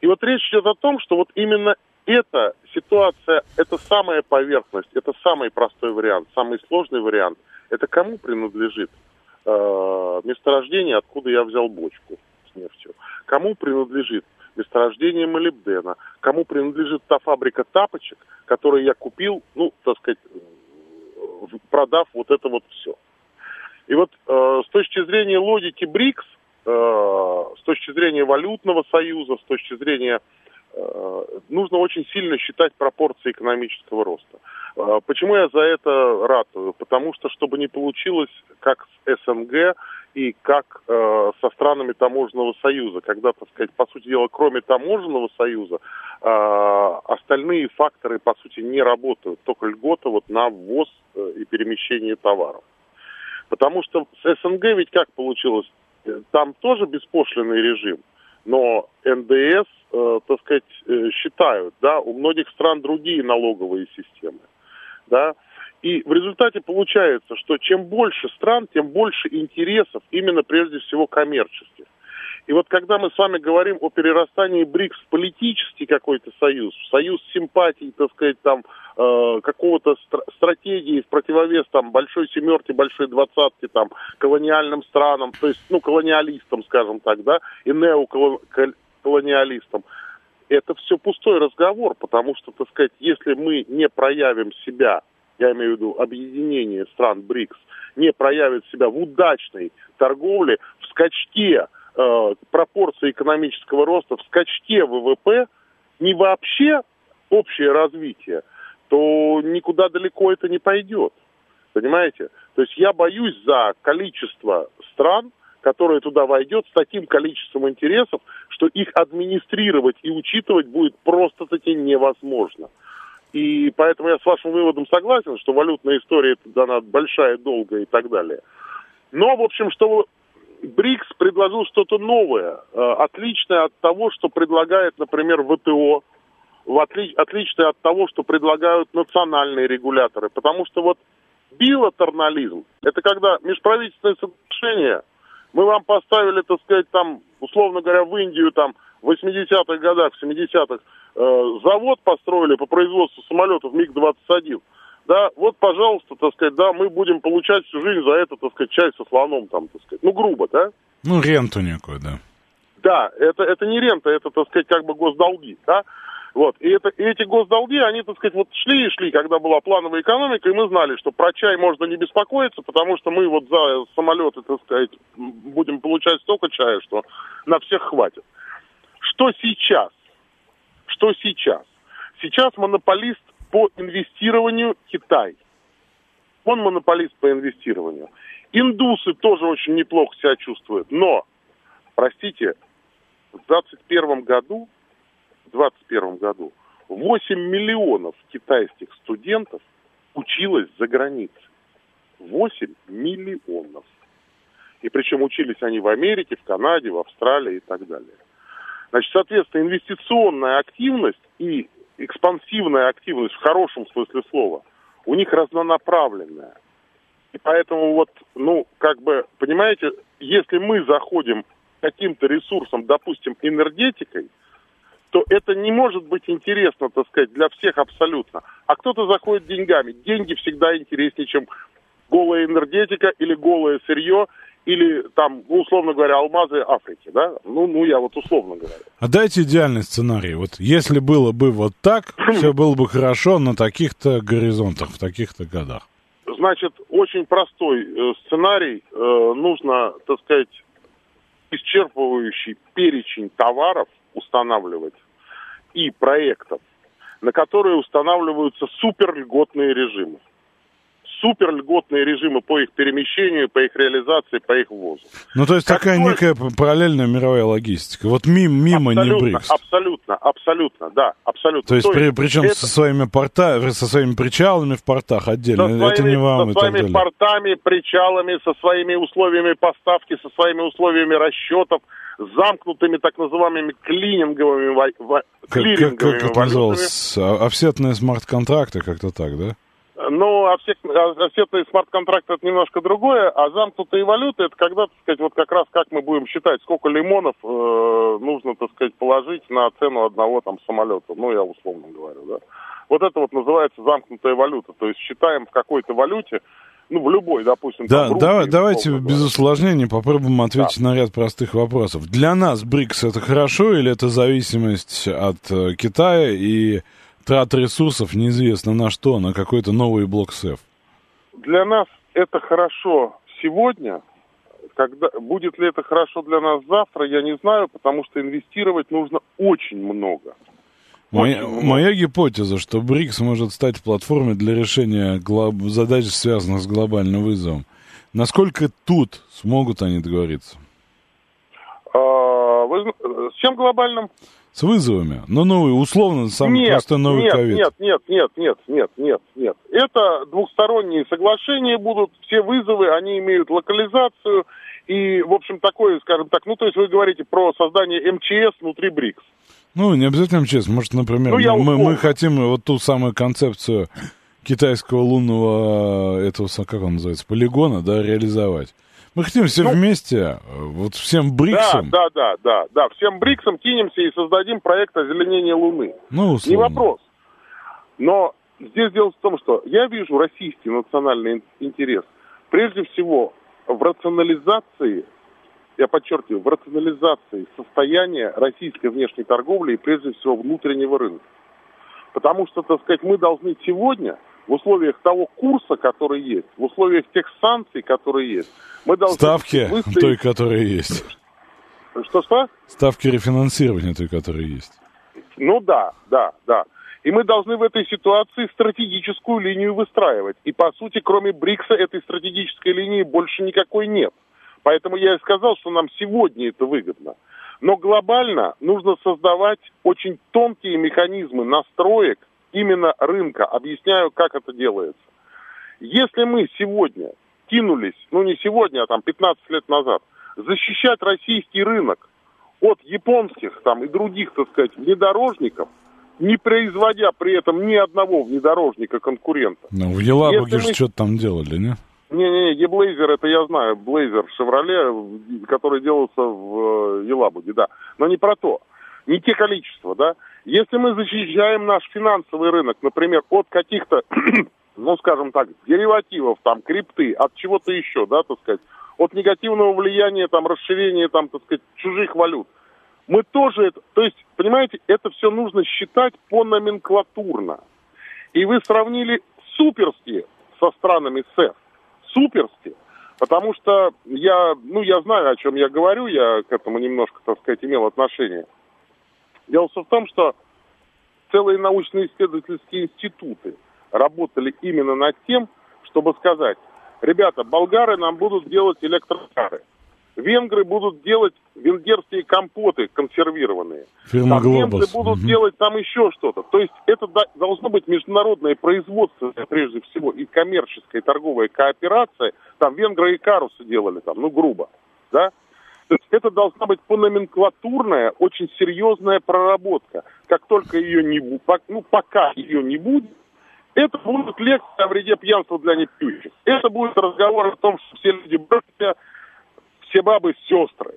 И вот речь идет о том, что вот именно эта ситуация, это самая поверхность, это самый простой вариант, самый сложный вариант. Это кому принадлежит э, месторождение, откуда я взял бочку с нефтью? Кому принадлежит месторождение молибдена? Кому принадлежит та фабрика тапочек, которую я купил, ну, так сказать, продав вот это вот все? И вот э, с точки зрения логики БРИКС, э, с точки зрения валютного союза, с точки зрения Э, нужно очень сильно считать пропорции экономического роста. Э, почему я за это ратую? Потому что, чтобы не получилось как с СНГ и как э, со странами таможенного союза, когда, так сказать, по сути дела, кроме таможенного союза, э, остальные факторы, по сути, не работают, только льгота вот на ввоз э, и перемещение товаров. Потому что с СНГ ведь как получилось? Э, там тоже беспошлинный режим, но НДС э, так сказать, э, считают, да, у многих стран другие налоговые системы, да, и в результате получается, что чем больше стран, тем больше интересов, именно прежде всего коммерческих. И вот когда мы с вами говорим о перерастании БРИКС в политический какой-то союз, союз симпатий, так сказать, там, э, какого-то стр- стратегии в противовес там большой семерке, большой двадцатке, там, колониальным странам, то есть, ну, колониалистам, скажем так, да, и неоколониалистам, колониалистам. Это все пустой разговор, потому что, так сказать, если мы не проявим себя, я имею в виду объединение стран БРИКС, не проявит себя в удачной торговле, в скачке э, пропорции экономического роста, в скачке ВВП, не вообще общее развитие, то никуда далеко это не пойдет. Понимаете? То есть я боюсь за количество стран, которая туда войдет с таким количеством интересов, что их администрировать и учитывать будет просто-таки невозможно. И поэтому я с вашим выводом согласен, что валютная история это дана большая, долгая и так далее. Но, в общем, что БРИКС предложил что-то новое, э, отличное от того, что предлагает, например, ВТО, отли, отличное от того, что предлагают национальные регуляторы. Потому что вот билатернализм – это когда межправительственные соглашения мы вам поставили, так сказать, там, условно говоря, в Индию там в 80-х годах, в 70-х э, завод построили по производству самолетов МиГ-21. Да, вот, пожалуйста, так сказать, да, мы будем получать всю жизнь за это, так сказать, чай со слоном там, так сказать. Ну, грубо, да? Ну, ренту некую, да. Да, это, это не рента, это, так сказать, как бы госдолги, да? Вот. И, это, и эти госдолги, они, так сказать, вот шли и шли, когда была плановая экономика, и мы знали, что про чай можно не беспокоиться, потому что мы вот за самолеты, так сказать, будем получать столько чая, что на всех хватит. Что сейчас? Что сейчас? Сейчас монополист по инвестированию Китай. Он монополист по инвестированию. Индусы тоже очень неплохо себя чувствуют. Но, простите, в 2021 году 2021 году 8 миллионов китайских студентов училось за границей. 8 миллионов. И причем учились они в Америке, в Канаде, в Австралии и так далее. Значит, соответственно, инвестиционная активность и экспансивная активность в хорошем смысле слова у них разнонаправленная. И поэтому вот, ну, как бы, понимаете, если мы заходим каким-то ресурсом, допустим, энергетикой, то это не может быть интересно, так сказать, для всех абсолютно. А кто-то заходит деньгами. Деньги всегда интереснее, чем голая энергетика или голое сырье, или там, ну, условно говоря, алмазы Африки, да? Ну, ну, я вот условно говорю. А дайте идеальный сценарий. Вот если было бы вот так, все было бы хорошо на таких-то горизонтах, в таких-то годах. Значит, очень простой э, сценарий. Э, нужно, так сказать, исчерпывающий перечень товаров, устанавливать и проектов, на которые устанавливаются супер льготные режимы. Супер льготные режимы по их перемещению, по их реализации, по их ввозу. Ну, то есть Как такая только- некая параллельная мировая логистика. Вот мимо, мимо не БРИКС. абсолютно, абсолютно, да, абсолютно. То есть, при, причем это со своими порта, со своими причалами в портах отдельно. со это своими, не вам со и так своими далее. портами, причалами, со своими условиями поставки, со своими условиями расчетов, замкнутыми так называемыми клининговыми, ва- Как, как, как это называлось? А- Офсетные смарт-контракты, как-то так, да? Ну, офсет- офсетные смарт-контракты это немножко другое, а замкнутые валюты это когда, так сказать, вот как раз как мы будем считать, сколько лимонов э, нужно, так сказать, положить на цену одного там самолета. Ну, я условно говорю, да. Вот это вот называется замкнутая валюта. То есть считаем в какой-то валюте, ну, в любой, допустим, Да, там, давай- рупии, давайте без говоря. усложнений попробуем ответить на ряд простых вопросов. Для нас БРИКС это хорошо или это зависимость от э, Китая и трат ресурсов неизвестно на что, на какой-то новый блок СЭФ? Для нас это хорошо сегодня. Когда, будет ли это хорошо для нас завтра, я не знаю, потому что инвестировать нужно очень много. Моя, моя гипотеза, что БРИКС может стать платформой для решения глоб- задач, связанных с глобальным вызовом. Насколько тут смогут они договориться? А, вы с чем глобальным? С вызовами? Ну, новый, условно, сам нет, просто новый нет, ковид. нет, нет, нет, нет, нет, нет, нет. Это двухсторонние соглашения будут, все вызовы, они имеют локализацию и, в общем, такое, скажем так, ну, то есть вы говорите про создание МЧС внутри БРИКС. Ну, не обязательно МЧС. Может, например, Ну, я мы, мы хотим вот ту самую концепцию китайского лунного, этого, как он называется, полигона, да, реализовать. Мы хотим все вместе, э, вот всем БРИКСом, Да, да, да, да, да. Всем БРИКСом кинемся и создадим проект озеленения Луны. ну, Не условно. вопрос. Но здесь дело в том, что я вижу российский национальный ин- интерес прежде всего в рационализации, я подчеркиваю, в рационализации состояния российской внешней торговли и прежде всего внутреннего рынка. Потому что, так сказать, мы должны сегодня в условиях того курса, который есть, в условиях тех санкций, которые есть, мы должны Ставки выстоять- той, которая есть. Что-что? Ставки рефинансирования той, которая есть. Ну да, да, да. И мы должны в этой ситуации стратегическую линию выстраивать. И по сути, кроме БРИКСа, этой стратегической линии больше никакой нет. Поэтому я и сказал, что нам сегодня это выгодно. Но глобально нужно создавать очень тонкие механизмы настроек именно рынка. Объясняю, как это делается. Если мы сегодня кинулись, ну не сегодня, а там 15 лет назад, защищать российский рынок от японских там и других, так сказать, внедорожников, не производя при этом ни одного внедорожника конкурента. Ну, в Елабуге же мы- что-то там делали, не? Не-не-не, Еблейзер, это я знаю, Блейзер Шевроле, который делался в э, Елабуге, да. Но не про то. Не те количества, да. Если мы защищаем наш финансовый рынок, например, от каких-то, ну, скажем так, деривативов, там, крипты, от чего-то еще, да, так сказать, от негативного влияния, там, расширения, там, так сказать, чужих валют, мы тоже это, то есть, понимаете, это все нужно считать по номенклатурно. И вы сравнили суперски со странами СЭФ. Суперски. Потому что я, ну, я знаю, о чем я говорю, я к этому немножко, так сказать, имел отношение. Дело всё в том, что целые научно-исследовательские институты работали именно над тем, чтобы сказать, ребята, болгары нам будут делать электрокары, венгры будут делать венгерские компоты консервированные, Фирма там немцы будут Мгм. делать там еще что-то. То есть это должно быть международное производство, прежде всего, и коммерческая и торговая кооперация. Там венгры и карусы делали, там, ну, грубо, да? То есть это должна быть по-номенклатурная, очень серьезная проработка. Как только ее не будет, ну, пока ее не будет, это будет лекция о вреде пьянства для непьющих. Это будет разговор о том, что все люди братья, все бабы сестры.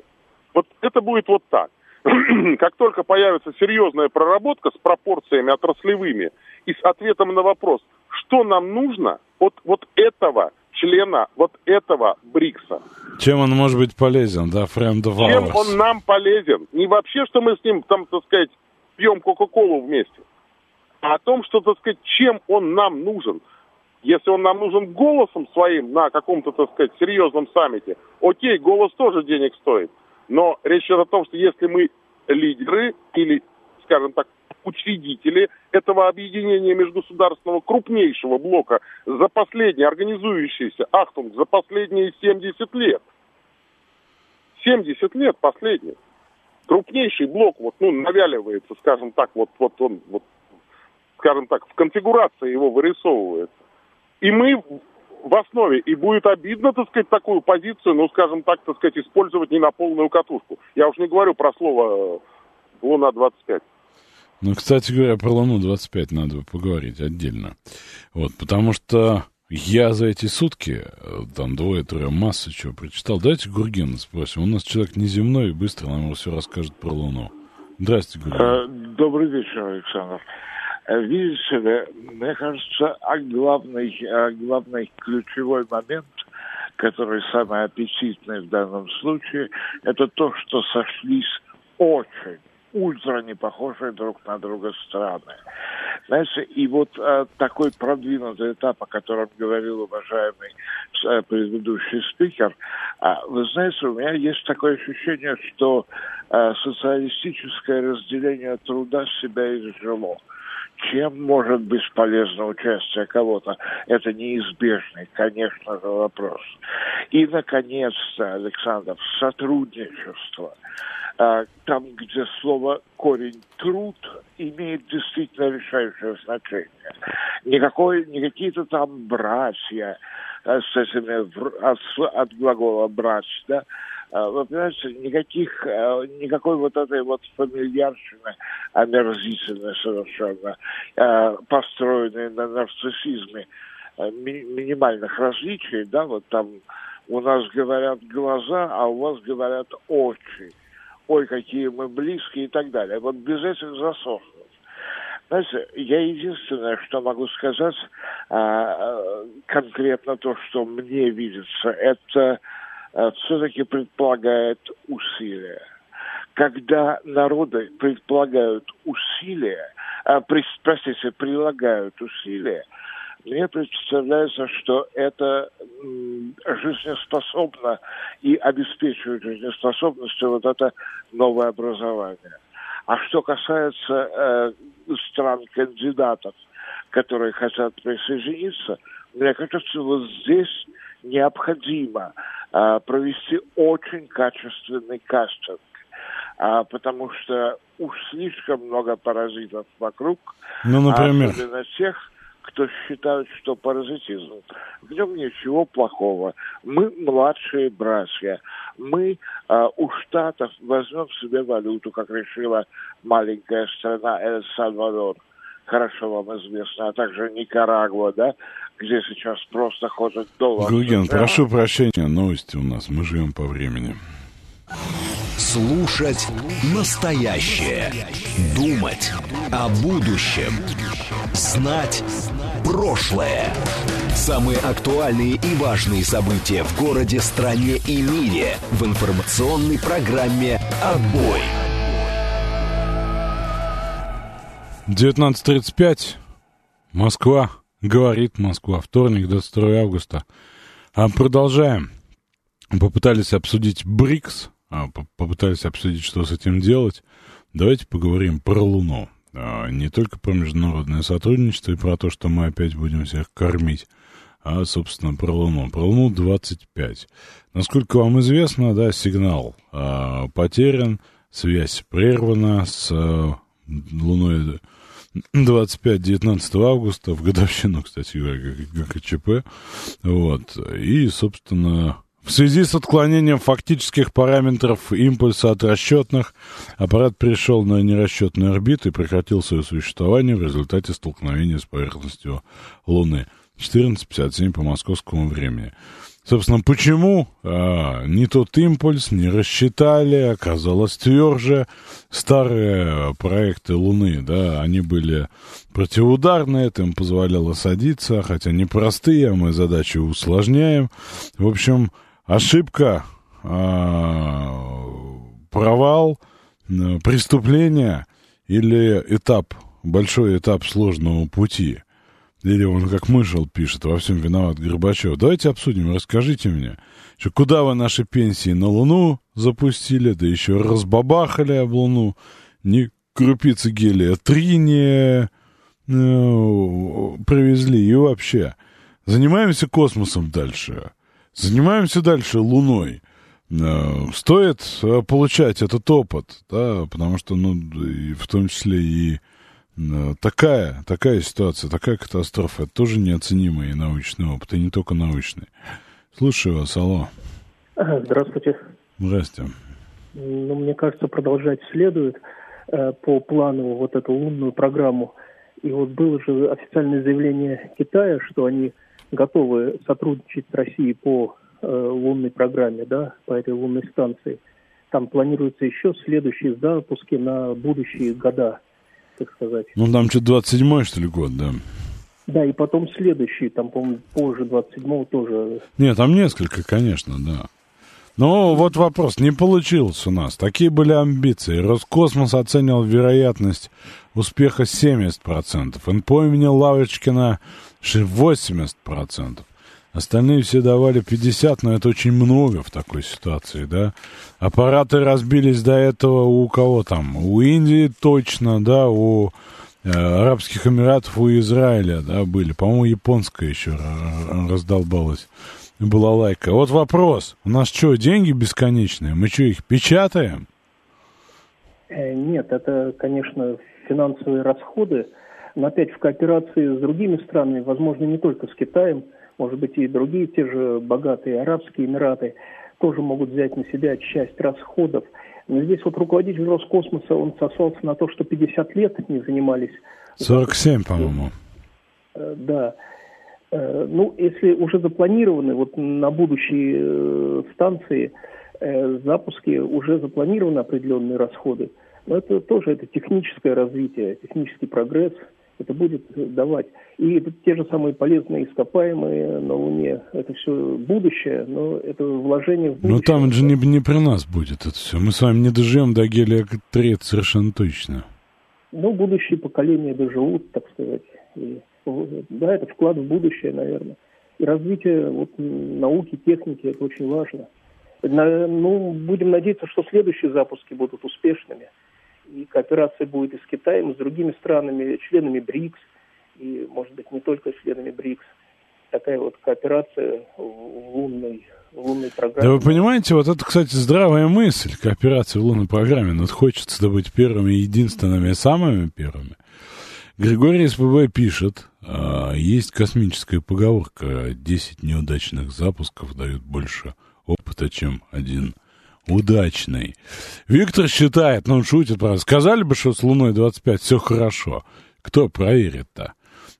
Вот это будет вот так. Как только появится серьезная проработка с пропорциями отраслевыми и с ответом на вопрос, что нам нужно от вот этого члена, вот этого БРИКСа, Чем он может быть полезен, да, friend of чем ours? он нам полезен. Не вообще, что мы с ним, там, так сказать, пьем Кока-Колу вместе, а о том, что, так сказать, чем он нам нужен. Если он нам нужен голосом своим на каком-то, так сказать, серьезном саммите, окей, голос тоже денег стоит. Но речь идет о том, что если мы лидеры или, скажем так, учредители этого объединения межгосударственного крупнейшего блока за последние, организующиеся, ахтунг, за последние 70 лет. 70 лет последних. Крупнейший блок вот, ну, навяливается, скажем так, вот, вот он, вот, скажем так, в конфигурации его вырисовывается. И мы в основе, и будет обидно, так сказать, такую позицию, ну, скажем так, так сказать, использовать не на полную катушку. Я уж не говорю про слово э, «Луна-25». Ну, кстати говоря, про Луну-25 надо поговорить отдельно. Вот, потому что я за эти сутки, э, там двое-трое массы чего прочитал. Давайте Гургена спросим. У нас человек неземной, быстро нам все расскажет про Луну. Здравствуйте, Гурген. Э, добрый вечер, Александр. Э, видите ли, мне кажется, главный, главный ключевой момент, который самый аппетитный в данном случае, это то, что сошлись очень ультра не похожие друг на друга страны. Знаете, и вот э, такой продвинутый этап, о котором говорил уважаемый э, предыдущий спикер, э, вы знаете, у меня есть такое ощущение, что э, социалистическое разделение труда себя изжило чем может быть полезно участие кого-то? Это неизбежный, конечно же, вопрос. И, наконец-то, Александр, сотрудничество. А, там, где слово корень труд имеет действительно решающее значение. Никакой, не какие-то там братья а, с этими от, от глагола брать, да, вы понимаете, никаких, никакой вот этой вот фамильярщины омерзительной совершенно, построенной на нарциссизме минимальных различий, да, вот там у нас говорят глаза, а у вас говорят очи ой, какие мы близкие и так далее. Вот без этих засосов. Знаете, я единственное, что могу сказать а, конкретно то, что мне видится, это а, все-таки предполагает усилия. Когда народы предполагают усилия, а, простите, прилагают усилия, мне представляется, что это жизнеспособно и обеспечивает жизнеспособностью вот это новое образование. А что касается э, стран-кандидатов, которые хотят присоединиться, мне кажется, вот здесь необходимо э, провести очень качественный кастинг, а, потому что уж слишком много паразитов вокруг, ну, например? особенно тех, кто считает, что паразитизм. В нем ничего плохого. Мы младшие братья. Мы э, у Штатов возьмем себе валюту, как решила маленькая страна Эль-Сальвадор. Хорошо вам известно, а также Никарагуа, да, где сейчас просто ходят доллар. Гуген, прошу прощения, новости у нас, мы живем по времени. Слушать настоящее. Думать о будущем. Знать прошлое. Самые актуальные и важные события в городе, стране и мире в информационной программе «Отбой». 19.35. Москва. Говорит Москва. Вторник, 22 августа. А продолжаем. Попытались обсудить БРИКС, а, попытались обсудить, что с этим делать. Давайте поговорим про Луну. А, не только про международное сотрудничество и про то, что мы опять будем всех кормить, а, собственно, про Луну. Про Луну 25. Насколько вам известно, да, сигнал а, потерян, связь прервана с а, Луной 25-19 августа, в годовщину, кстати говоря, ГКЧП. Вот. И, собственно, в связи с отклонением фактических параметров импульса от расчетных, аппарат перешел на нерасчетную орбиту и прекратил свое существование в результате столкновения с поверхностью Луны. 14.57 по московскому времени. Собственно, почему а, не тот импульс не рассчитали, оказалось тверже. Старые проекты Луны, да, они были противоударные, это им позволяло садиться, хотя непростые, мы задачи усложняем. В общем, ошибка, а, провал, преступление или этап, большой этап сложного пути. Или он как мышел пишет, во всем виноват Горбачев. Давайте обсудим, расскажите мне, что куда вы наши пенсии на Луну запустили, да еще разбабахали об Луну. Ни, крупицы гелия 3 не ну, привезли. И вообще, занимаемся космосом дальше. Занимаемся дальше Луной. Э, стоит э, получать этот опыт, да, потому что, ну, в том числе и такая, такая ситуация, такая катастрофа, это тоже неоценимый научный опыт, и не только научный. Слушаю вас, алло. Здравствуйте. Здрасте. Ну, мне кажется, продолжать следует э, по плану вот эту лунную программу. И вот было же официальное заявление Китая, что они готовы сотрудничать с Россией по э, лунной программе, да, по этой лунной станции. Там планируются еще следующие запуски на будущие года, так сказать. Ну, там что, 27-й, что ли, год, да? Да, и потом следующий, там, по-моему, позже 27-го тоже. Нет, там несколько, конечно, да. Ну, вот вопрос, не получилось у нас. Такие были амбиции. Роскосмос оценил вероятность успеха 70%. НПО имени Лавочкина 80%. Остальные все давали 50, но это очень много в такой ситуации, да. Аппараты разбились до этого у кого там? У Индии точно, да, у э, Арабских Эмиратов, у Израиля, да, были. По-моему, японская еще раздолбалась была лайка. Вот вопрос. У нас что, деньги бесконечные? Мы что, их печатаем? Э, нет, это, конечно, финансовые расходы, но опять в кооперации с другими странами, возможно, не только с Китаем, может быть, и другие те же богатые Арабские Эмираты тоже могут взять на себя часть расходов. Но здесь вот руководитель Роскосмоса, он сослался на то, что 50 лет не занимались. 47, по-моему. Э, да. Э, ну, если уже запланированы вот на будущие э, станции запуски, уже запланированы определенные расходы, но это тоже это техническое развитие, технический прогресс, это будет давать. И это те же самые полезные ископаемые на Луне, это все будущее, но это вложение в будущее. Ну там же не, не при нас будет это все. Мы с вами не доживем до гелия-3, совершенно точно. Ну, будущие поколения доживут, так сказать. И да, это вклад в будущее, наверное. И развитие вот, науки, техники, это очень важно. На, ну, будем надеяться, что следующие запуски будут успешными. И кооперация будет и с Китаем, и с другими странами, членами БРИКС, и, может быть, не только членами БРИКС. Такая вот кооперация в лунной, в лунной программе. Да вы понимаете, вот это, кстати, здравая мысль, кооперация в лунной программе. Но хочется быть первыми, единственными и самыми первыми. Григорий СПБ пишет, а, есть космическая поговорка, 10 неудачных запусков дают больше опыта, чем один удачный. Виктор считает, ну он шутит, правда, сказали бы, что с Луной 25 все хорошо. Кто проверит-то?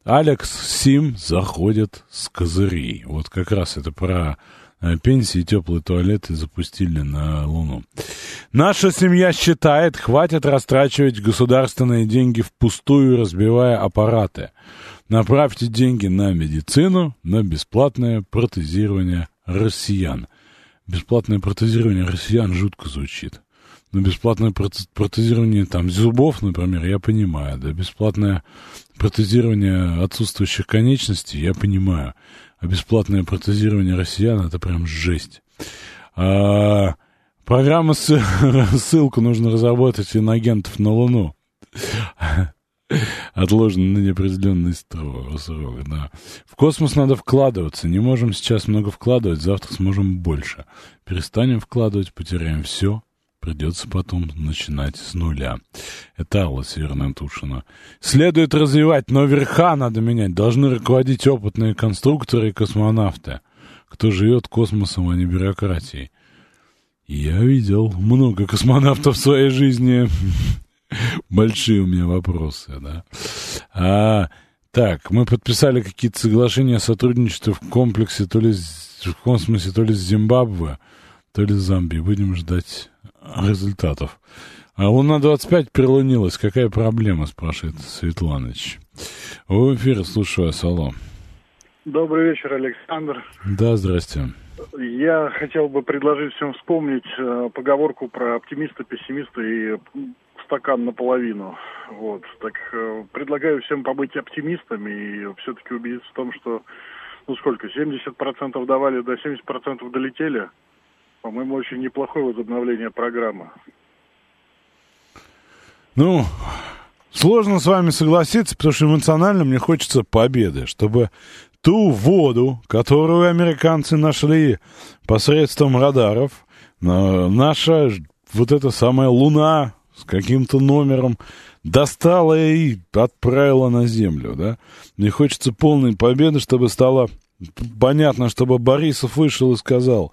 Алекс Сим заходит с козырей. Вот как раз это про Э, пенсии теплые туалеты запустили на Луну. Наша семья считает, хватит растрачивать государственные деньги впустую, разбивая аппараты. Направьте деньги на медицину, на бесплатное протезирование россиян. Бесплатное протезирование россиян жутко звучит. Но бесплатное протезирование там зубов, например, я понимаю, да, бесплатное протезирование отсутствующих конечностей, я понимаю. А бесплатное протезирование россиян это прям жесть. А, программа с, ссылку нужно разработать иногентов на Луну. Отложено на неопределенный срок, да. В космос надо вкладываться. Не можем сейчас много вкладывать, завтра сможем больше. Перестанем вкладывать, потеряем все. Придется потом начинать с нуля. Это Алла Северная Тушина. Следует развивать, но верха надо менять. Должны руководить опытные конструкторы и космонавты. Кто живет космосом, а не бюрократией. Я видел много космонавтов в своей жизни. Большие у меня вопросы, да. А, так, мы подписали какие-то соглашения о сотрудничестве в комплексе, то ли в космосе, то ли с Зимбабве, то ли с Замбией. Будем ждать результатов. А Луна-25 перелунилась. Какая проблема, спрашивает Светланыч. В эфире слушаю вас, алло. Добрый вечер, Александр. Да, здрасте. Я хотел бы предложить всем вспомнить э, поговорку про оптимиста, пессимиста и стакан наполовину. Вот. Так э, предлагаю всем побыть оптимистами и все-таки убедиться в том, что, ну сколько, 70% давали, до 70% долетели – по-моему, очень неплохое возобновление программы. Ну, сложно с вами согласиться, потому что эмоционально мне хочется победы, чтобы ту воду, которую американцы нашли посредством радаров, наша вот эта самая Луна с каким-то номером достала и отправила на Землю, да? Мне хочется полной победы, чтобы стало понятно, чтобы Борисов вышел и сказал,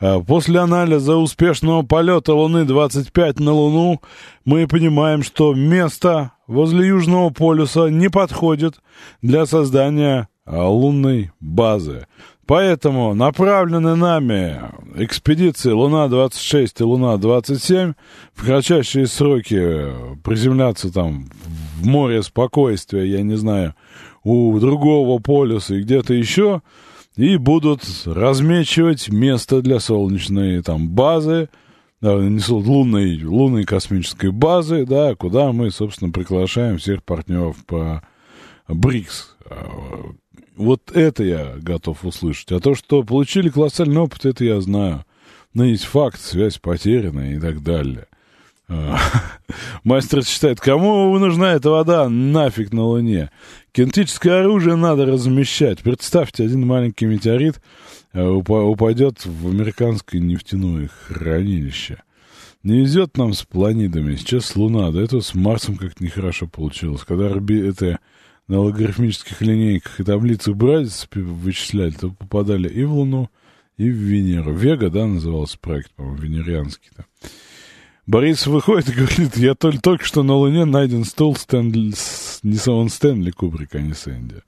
«А после анализа успешного полета Луны-25 на Луну мы понимаем, что место возле Южного полюса не подходит для создания а, лунной базы. Поэтому направлены нами экспедиции Луна-26 и Луна-27 в кратчайшие сроки приземляться там в море спокойствия, я не знаю, у другого полюса и где-то еще, и будут размечивать место для солнечной там базы, лунной, лунной космической базы, да, куда мы, собственно, приглашаем всех партнеров по БРИКС. Вот это я готов услышать. А то, что получили колоссальный опыт, это я знаю. Но есть факт, связь потеряна и так далее. А, мастер считает, кому нужна эта вода нафиг на Луне? Кинетическое оружие надо размещать. Представьте, один маленький метеорит э, упадет в американское нефтяное хранилище. Не везет нам с планетами. Сейчас Луна, да это с Марсом как-то нехорошо получилось. Когда это на логарифмических линейках и таблицах брать, вычисляли, то попадали и в Луну, и в Венеру. Вега, да, назывался проект, по-моему, венерианский. Да. Борис выходит и говорит, я только, только что на Луне найден стол Стэнли, не он Стэнли Кубрик, а не Сэнди.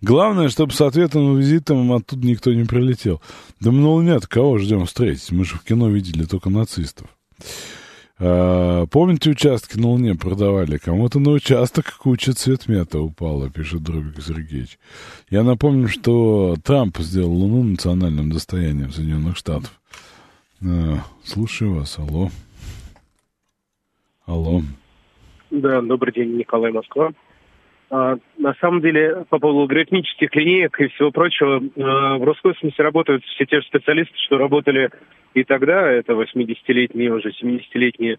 Главное, чтобы с ответным визитом оттуда никто не прилетел. Да мы на Луне кого ждем встретить? Мы же в кино видели только нацистов. А, помните, участки на Луне продавали? Кому-то на участок куча цветмета упала, пишет Дробик Сергеевич. Я напомню, что Трамп сделал Луну национальным достоянием Соединенных Штатов. А, слушаю вас, алло. Алло. Да, добрый день, Николай Москва. А, на самом деле, по поводу алгоритмических линеек и всего прочего, а, в Роскосмосе работают все те же специалисты, что работали и тогда. Это 80-летние, уже 70-летние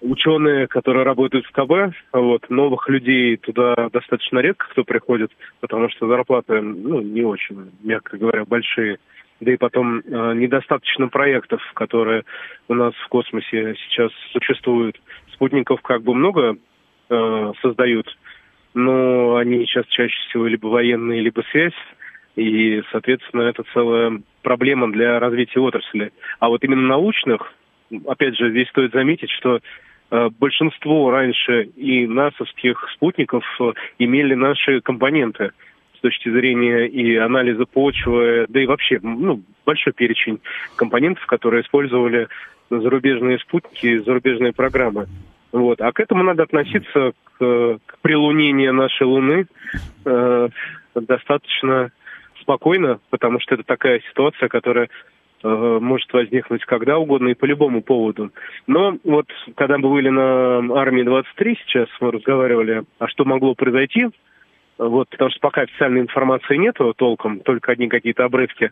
ученые, которые работают в КБ. Вот, новых людей туда достаточно редко кто приходит, потому что зарплаты, ну, не очень, мягко говоря, большие да и потом э, недостаточно проектов, которые у нас в космосе сейчас существуют. Спутников как бы много э, создают, но они сейчас чаще всего либо военные, либо связь, и, соответственно, это целая проблема для развития отрасли. А вот именно научных, опять же, здесь стоит заметить, что э, большинство раньше и насовских спутников э, имели наши компоненты – с точки зрения и анализа почвы, да и вообще ну, большой перечень компонентов, которые использовали зарубежные спутники, зарубежные программы. Вот. А к этому надо относиться к, к прилунению нашей Луны э, достаточно спокойно, потому что это такая ситуация, которая э, может возникнуть когда угодно и по любому поводу. Но вот когда мы были на армии 23 сейчас, мы разговаривали, а что могло произойти, вот, потому что пока официальной информации нету толком, только одни какие-то обрывки.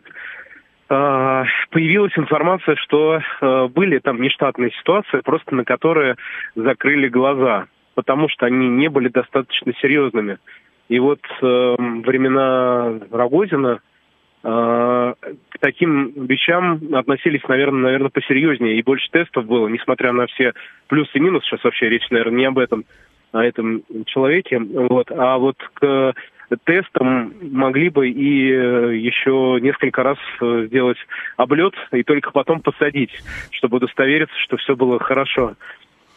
А, появилась информация, что а, были там нештатные ситуации, просто на которые закрыли глаза, потому что они не были достаточно серьезными. И вот э, времена Рогозина э, к таким вещам относились, наверное, наверное, посерьезнее. И больше тестов было, несмотря на все плюсы и минусы. Сейчас вообще речь, наверное, не об этом о этом человеке. Вот. А вот к тестам могли бы и э, еще несколько раз э, сделать облет и только потом посадить, чтобы удостовериться, что все было хорошо.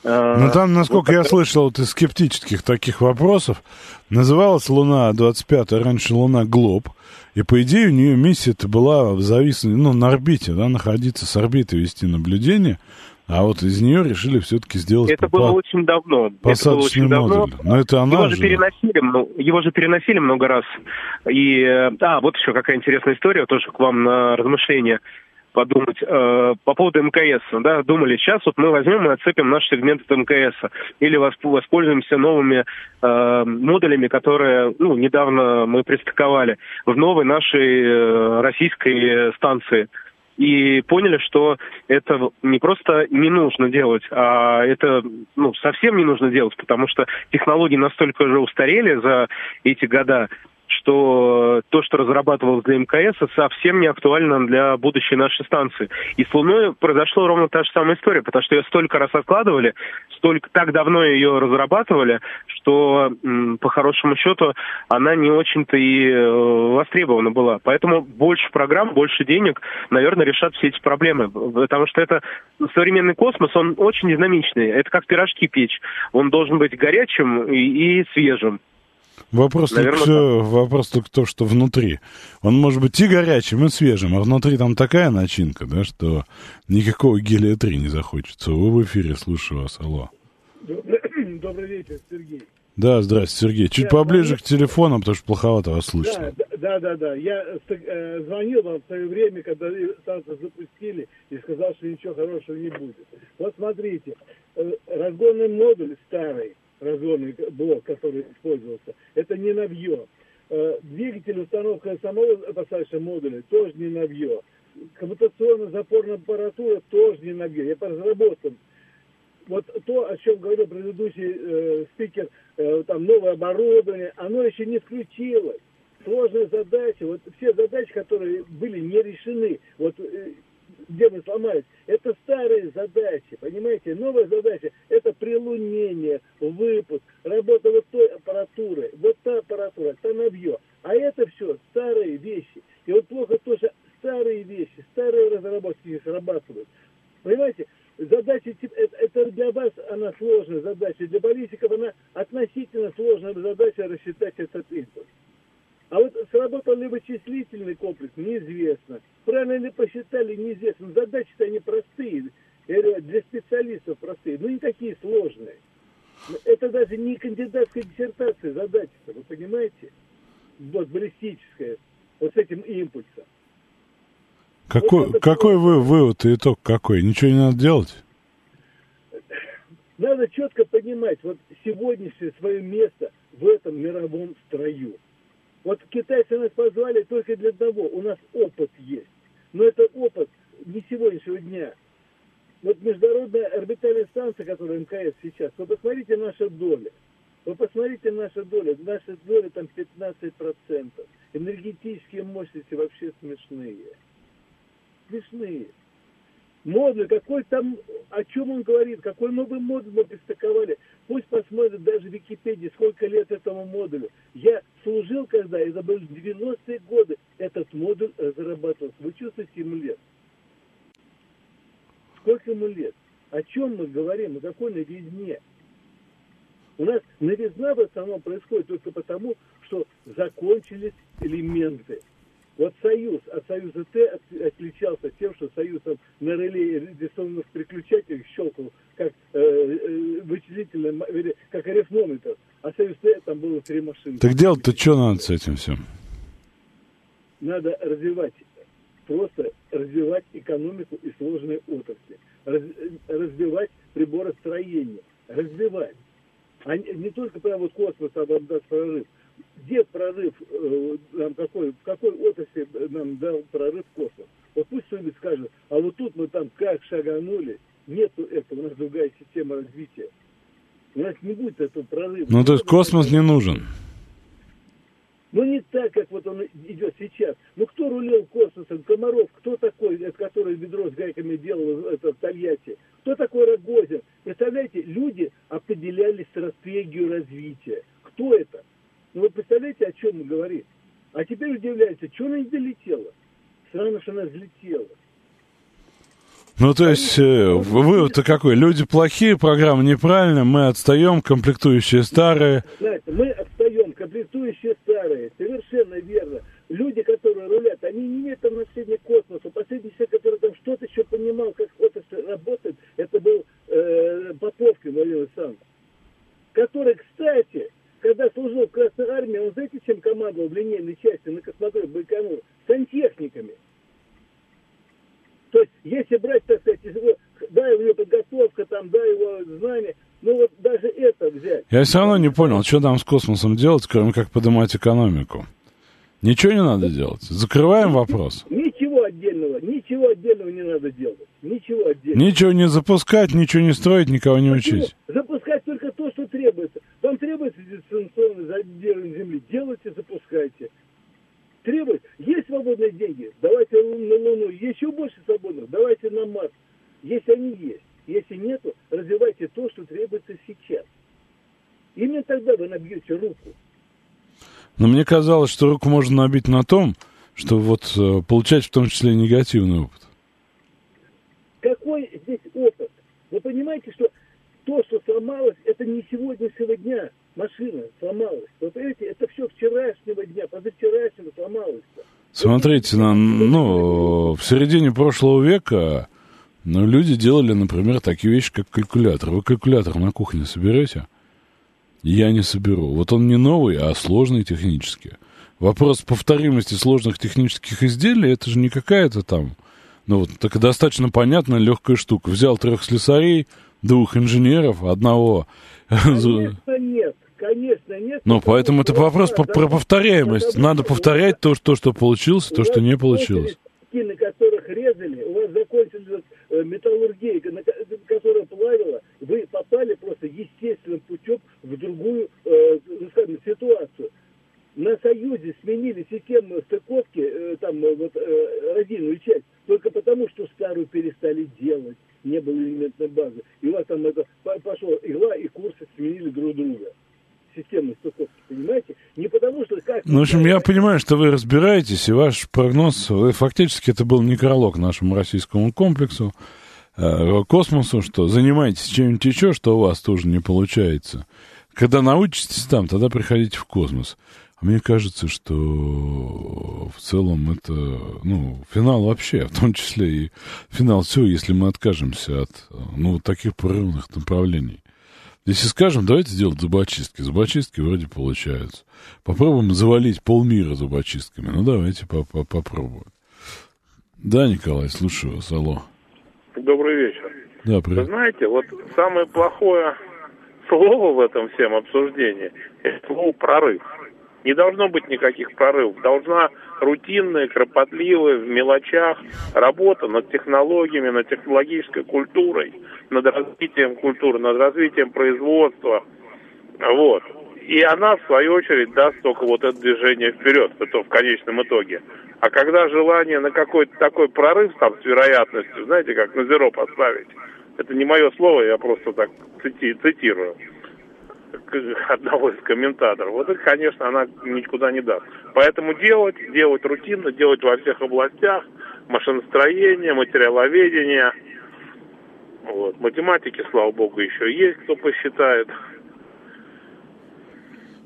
А, ну там, насколько вот я слышал, вот из скептических таких вопросов, называлась Луна 25 раньше Луна Глоб, и по идее у нее миссия-то была зависеть, ну, на орбите, да, находиться с орбиты, вести наблюдение, а вот из нее решили все-таки сделать... Это было очень давно. Это было очень давно. Но это она его же... переносили, его же переносили много раз. И, а, вот еще какая интересная история, тоже к вам на размышление подумать э, по поводу МКС. Да, думали, сейчас вот мы возьмем и отцепим наш сегмент от МКС или воспользуемся новыми э, модулями, которые ну, недавно мы пристыковали в новой нашей э, российской станции. И поняли, что это не просто не нужно делать, а это ну, совсем не нужно делать, потому что технологии настолько уже устарели за эти года, что то, что разрабатывалось для МКС, совсем не актуально для будущей нашей станции. И с Луной произошла ровно та же самая история, потому что ее столько раз откладывали, столько так давно ее разрабатывали, что по хорошему счету она не очень-то и э, востребована была. Поэтому больше программ, больше денег, наверное, решат все эти проблемы. Потому что это современный космос, он очень динамичный. Это как пирожки печь. Он должен быть горячим и, и свежим. Вопрос, Наверное, только, так. вопрос только то, что внутри. Он может быть и горячим, и свежим, а внутри там такая начинка, да, что никакого гелия-3 не захочется. Вы в эфире, слушаю вас, алло. Добрый вечер, Сергей. Да, здрасте, Сергей. Чуть я поближе звоню... к телефону, потому что плоховато вас слышно. Да, да, да, да. Я э, звонил вам в свое время, когда станцию запустили, и сказал, что ничего хорошего не будет. Вот смотрите, э, разгонный модуль старый, разгонный блок, который использовался, это не навье. Э, двигатель, установка самого посадочного модуля тоже не навье. Коммутационно-запорная аппаратура тоже не навье. Я по разработкам. Вот то, о чем говорил предыдущий э, спикер, э, там новое оборудование, оно еще не включилось. Сложная задача, вот все задачи, которые были не решены, вот э, где мы сломались. Это старые задачи, понимаете? Новая задача – это прилунение, выпуск, работа вот той аппаратуры, вот та аппаратура, та набье. А это все старые вещи. И вот плохо то, что старые вещи, старые разработки не срабатывают. Понимаете? Задача, это, это для вас она сложная задача, для баллистиков она относительно сложная задача рассчитать этот импульс. А вот сработал ли вычислительный комплекс, неизвестно. Правильно ли посчитали, неизвестно. Задачи-то они простые, для специалистов простые, но не такие сложные. Это даже не кандидатская диссертация задача-то, вы понимаете? Вот баллистическая, вот с этим импульсом. Какой, вот какой вы, вывод и итог какой? Ничего не надо делать? Надо четко понимать, вот сегодняшнее свое место в этом мировом строю – вот китайцы нас позвали только для одного. У нас опыт есть. Но это опыт не сегодняшнего дня. Вот международная орбитальная станция, которая МКС сейчас, вы посмотрите наша доля. Вы посмотрите наша доля. Наша доля там 15%. Энергетические мощности вообще смешные. Смешные. Модуль, какой там, о чем он говорит, какой новый модуль мы пристыковали. Пусть посмотрят даже в Википедии, сколько лет этому модулю. Я служил когда, это были 90-е годы, этот модуль разрабатывался. Вы чувствуете ему лет? Сколько ему лет? О чем мы говорим? О какой новизне? У нас новизна в основном происходит только потому, что закончились элементы – вот Союз от Союза Т отличался тем, что Союз там на реле рисованных переключателях щелкал как э, э, вычислительный, как арифмометр, а Союз Т там было три машины. Так делать-то что надо с этим всем? Надо развивать, просто развивать экономику и сложные отрасли, раз, развивать приборостроение, развивать. А не, не только прям вот космос, а прорыв, где прорыв, э, нам какой, в какой отрасли нам дал прорыв космос. Вот пусть кто-нибудь скажет, а вот тут мы там как шаганули, нету этого, у нас другая система развития. У нас не будет этого прорыва. Ну, то есть космос не нужен. Ну, не так, как вот он идет сейчас. Ну, кто рулил космосом? Комаров. Кто такой, который ведро с гайками делал это, в Тольятти? Кто такой Рогозин? Представляете, люди определяли стратегию развития. Кто это? Вы представляете, о чем мы говорим? А теперь удивляется, что она не долетела? Странно, что она взлетела. Ну, то есть, э, вывод-то какой? Люди плохие, программа неправильная, мы отстаем, комплектующие старые. Знаете, мы отстаем, комплектующие старые, совершенно верно. Люди, которые рулят, они не имеют отношения к космосу. Последний человек, который там что-то еще понимал, как отрасль работает, это был э, Поповкин Владимир Александрович. Который, кстати, когда служил в Красной Армии, он знаете, чем командовал в линейной части на космодроме Байконур? Сантехниками. То есть, если брать, так сказать, да, его подготовка, там, да, его знания, ну вот даже это взять. Я все равно не понял, что там с космосом делать, кроме как поднимать экономику. Ничего не надо делать. Закрываем вопрос. Ничего, отдельного, ничего отдельного не надо делать. Ничего отдельного. Ничего не запускать, ничего не строить, никого не учить. Запускать только то, что требуется. Вам требуется дистанционное заделывание земли. Делайте, запускайте. Требует. Есть свободные деньги, давайте на Луну. Еще больше свободных, давайте на Марс. Если они есть. Если нету, развивайте то, что требуется сейчас. Именно тогда вы набьете руку. Но мне казалось, что руку можно набить на том, что вот э, получать в том числе негативный опыт. Какой здесь опыт? Вы понимаете, что то, что сломалось, это не сегодняшнего дня машина сломалась. Вы понимаете, это все вчерашнего дня, позавчерашнего сломалось. Смотрите, на, ну, в середине прошлого века ну, люди делали, например, такие вещи, как калькулятор. Вы калькулятор на кухне соберете? Я не соберу. Вот он не новый, а сложный технически. Вопрос повторимости сложных технических изделий, это же не какая-то там, ну вот, так достаточно понятная легкая штука. Взял трех слесарей, двух инженеров, одного... Конечно, нет. Конечно, нет. Ну, поэтому это вопрос по, про повторяемость. Надо повторять то, что, что получилось, то, что не получилось. На которых резали, у вас закончилась э, металлургия, которая плавила, вы попали просто естественным путем в другую э, ну, скажем, ситуацию на Союзе сменили систему стыковки, э, там, э, вот, э, родильную часть, только потому, что старую перестали делать, не было элементной базы. И у вас там это пошел игла, и курсы сменили друг друга. Систему стыковки, понимаете? Не потому, что как... Ну, в общем, я понимаю, что вы разбираетесь, и ваш прогноз, вы, фактически, это был некролог нашему российскому комплексу, э, космосу, что занимайтесь чем-нибудь еще, что у вас тоже не получается. Когда научитесь там, тогда приходите в космос. Мне кажется, что в целом это, ну, финал вообще, в том числе и финал все, если мы откажемся от, ну, таких прорывных направлений. Если скажем, давайте сделать зубочистки. Зубочистки вроде получаются. Попробуем завалить полмира зубочистками. Ну, давайте по -по попробуем. Да, Николай, слушаю вас. Алло. Добрый вечер. Да, привет. Вы знаете, вот самое плохое слово в этом всем обсуждении – это слово «прорыв». Не должно быть никаких прорывов. Должна рутинная, кропотливая, в мелочах работа над технологиями, над технологической культурой, над развитием культуры, над развитием производства. Вот. И она, в свою очередь, даст только вот это движение вперед, это в конечном итоге. А когда желание на какой-то такой прорыв там с вероятностью, знаете, как на зеро поставить, это не мое слово, я просто так цити цитирую одного из комментаторов. Вот это, конечно, она никуда не даст. Поэтому делать, делать рутинно, делать во всех областях, машиностроение, материаловедение. Вот. Математики, слава богу, еще есть, кто посчитает.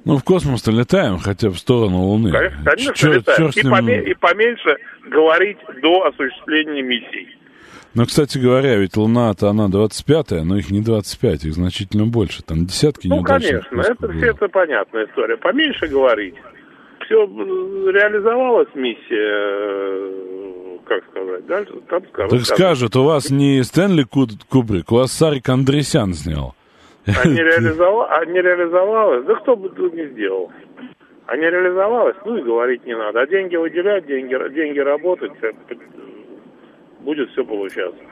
Ну, в космос-то летаем, хотя в сторону Луны. Конечно, конечно летаем. И, поме- и поменьше говорить до осуществления миссий. Но, кстати говоря, ведь Луна-то она 25-я, но их не 25, их значительно больше. Там десятки Ну, неудачных конечно, это все это понятная история. Поменьше говорить. Все реализовалась миссия, э, как сказать, дальше там скажут. Так скажут, у вас не Стэнли Куб- Кубрик, у вас Сарик Андресян снял. А не, реализова... а не реализовалась, да кто бы тут не сделал. А не реализовалась, ну и говорить не надо. А деньги выделять, деньги, деньги работать, будет все получаться.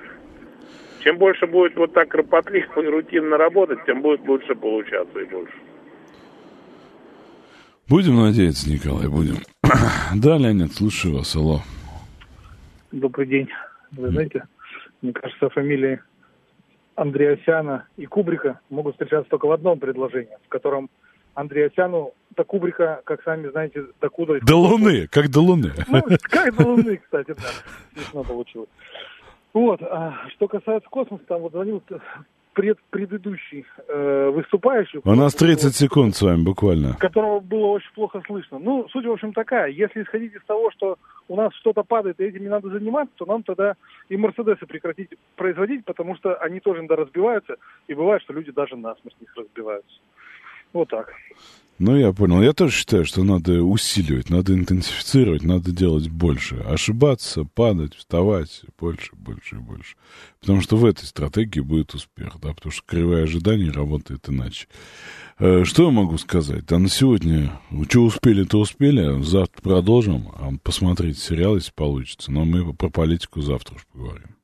Чем больше будет вот так кропотливо и рутинно работать, тем будет лучше получаться и больше. Будем надеяться, Николай, будем. да, Леонид, слушаю вас, алло. Добрый день. Вы знаете, мне кажется, фамилии Андреасяна и Кубрика могут встречаться только в одном предложении, в котором Андреасяну до Кубрика, как сами знаете, докуда... До Луны, как до Луны. Ну, как до Луны, кстати, да. Смешно получилось. Вот, а что касается космоса, там вот звонил пред, предыдущий э, выступающий. У нас 30 секунд с вами буквально. Которого было очень плохо слышно. Ну, суть, в общем, такая. Если исходить из того, что у нас что-то падает, и этим не надо заниматься, то нам тогда и Мерседесы прекратить производить, потому что они тоже иногда разбиваются, и бывает, что люди даже насмерть них разбиваются. Вот так. Ну, я понял. Я тоже считаю, что надо усиливать, надо интенсифицировать, надо делать больше. Ошибаться, падать, вставать больше, больше и больше. Потому что в этой стратегии будет успех, да, потому что кривая ожиданий работает иначе. Э, что я могу сказать? А на сегодня, что успели, то успели. Завтра продолжим. А посмотреть сериал, если получится. Но мы про политику завтра уж поговорим.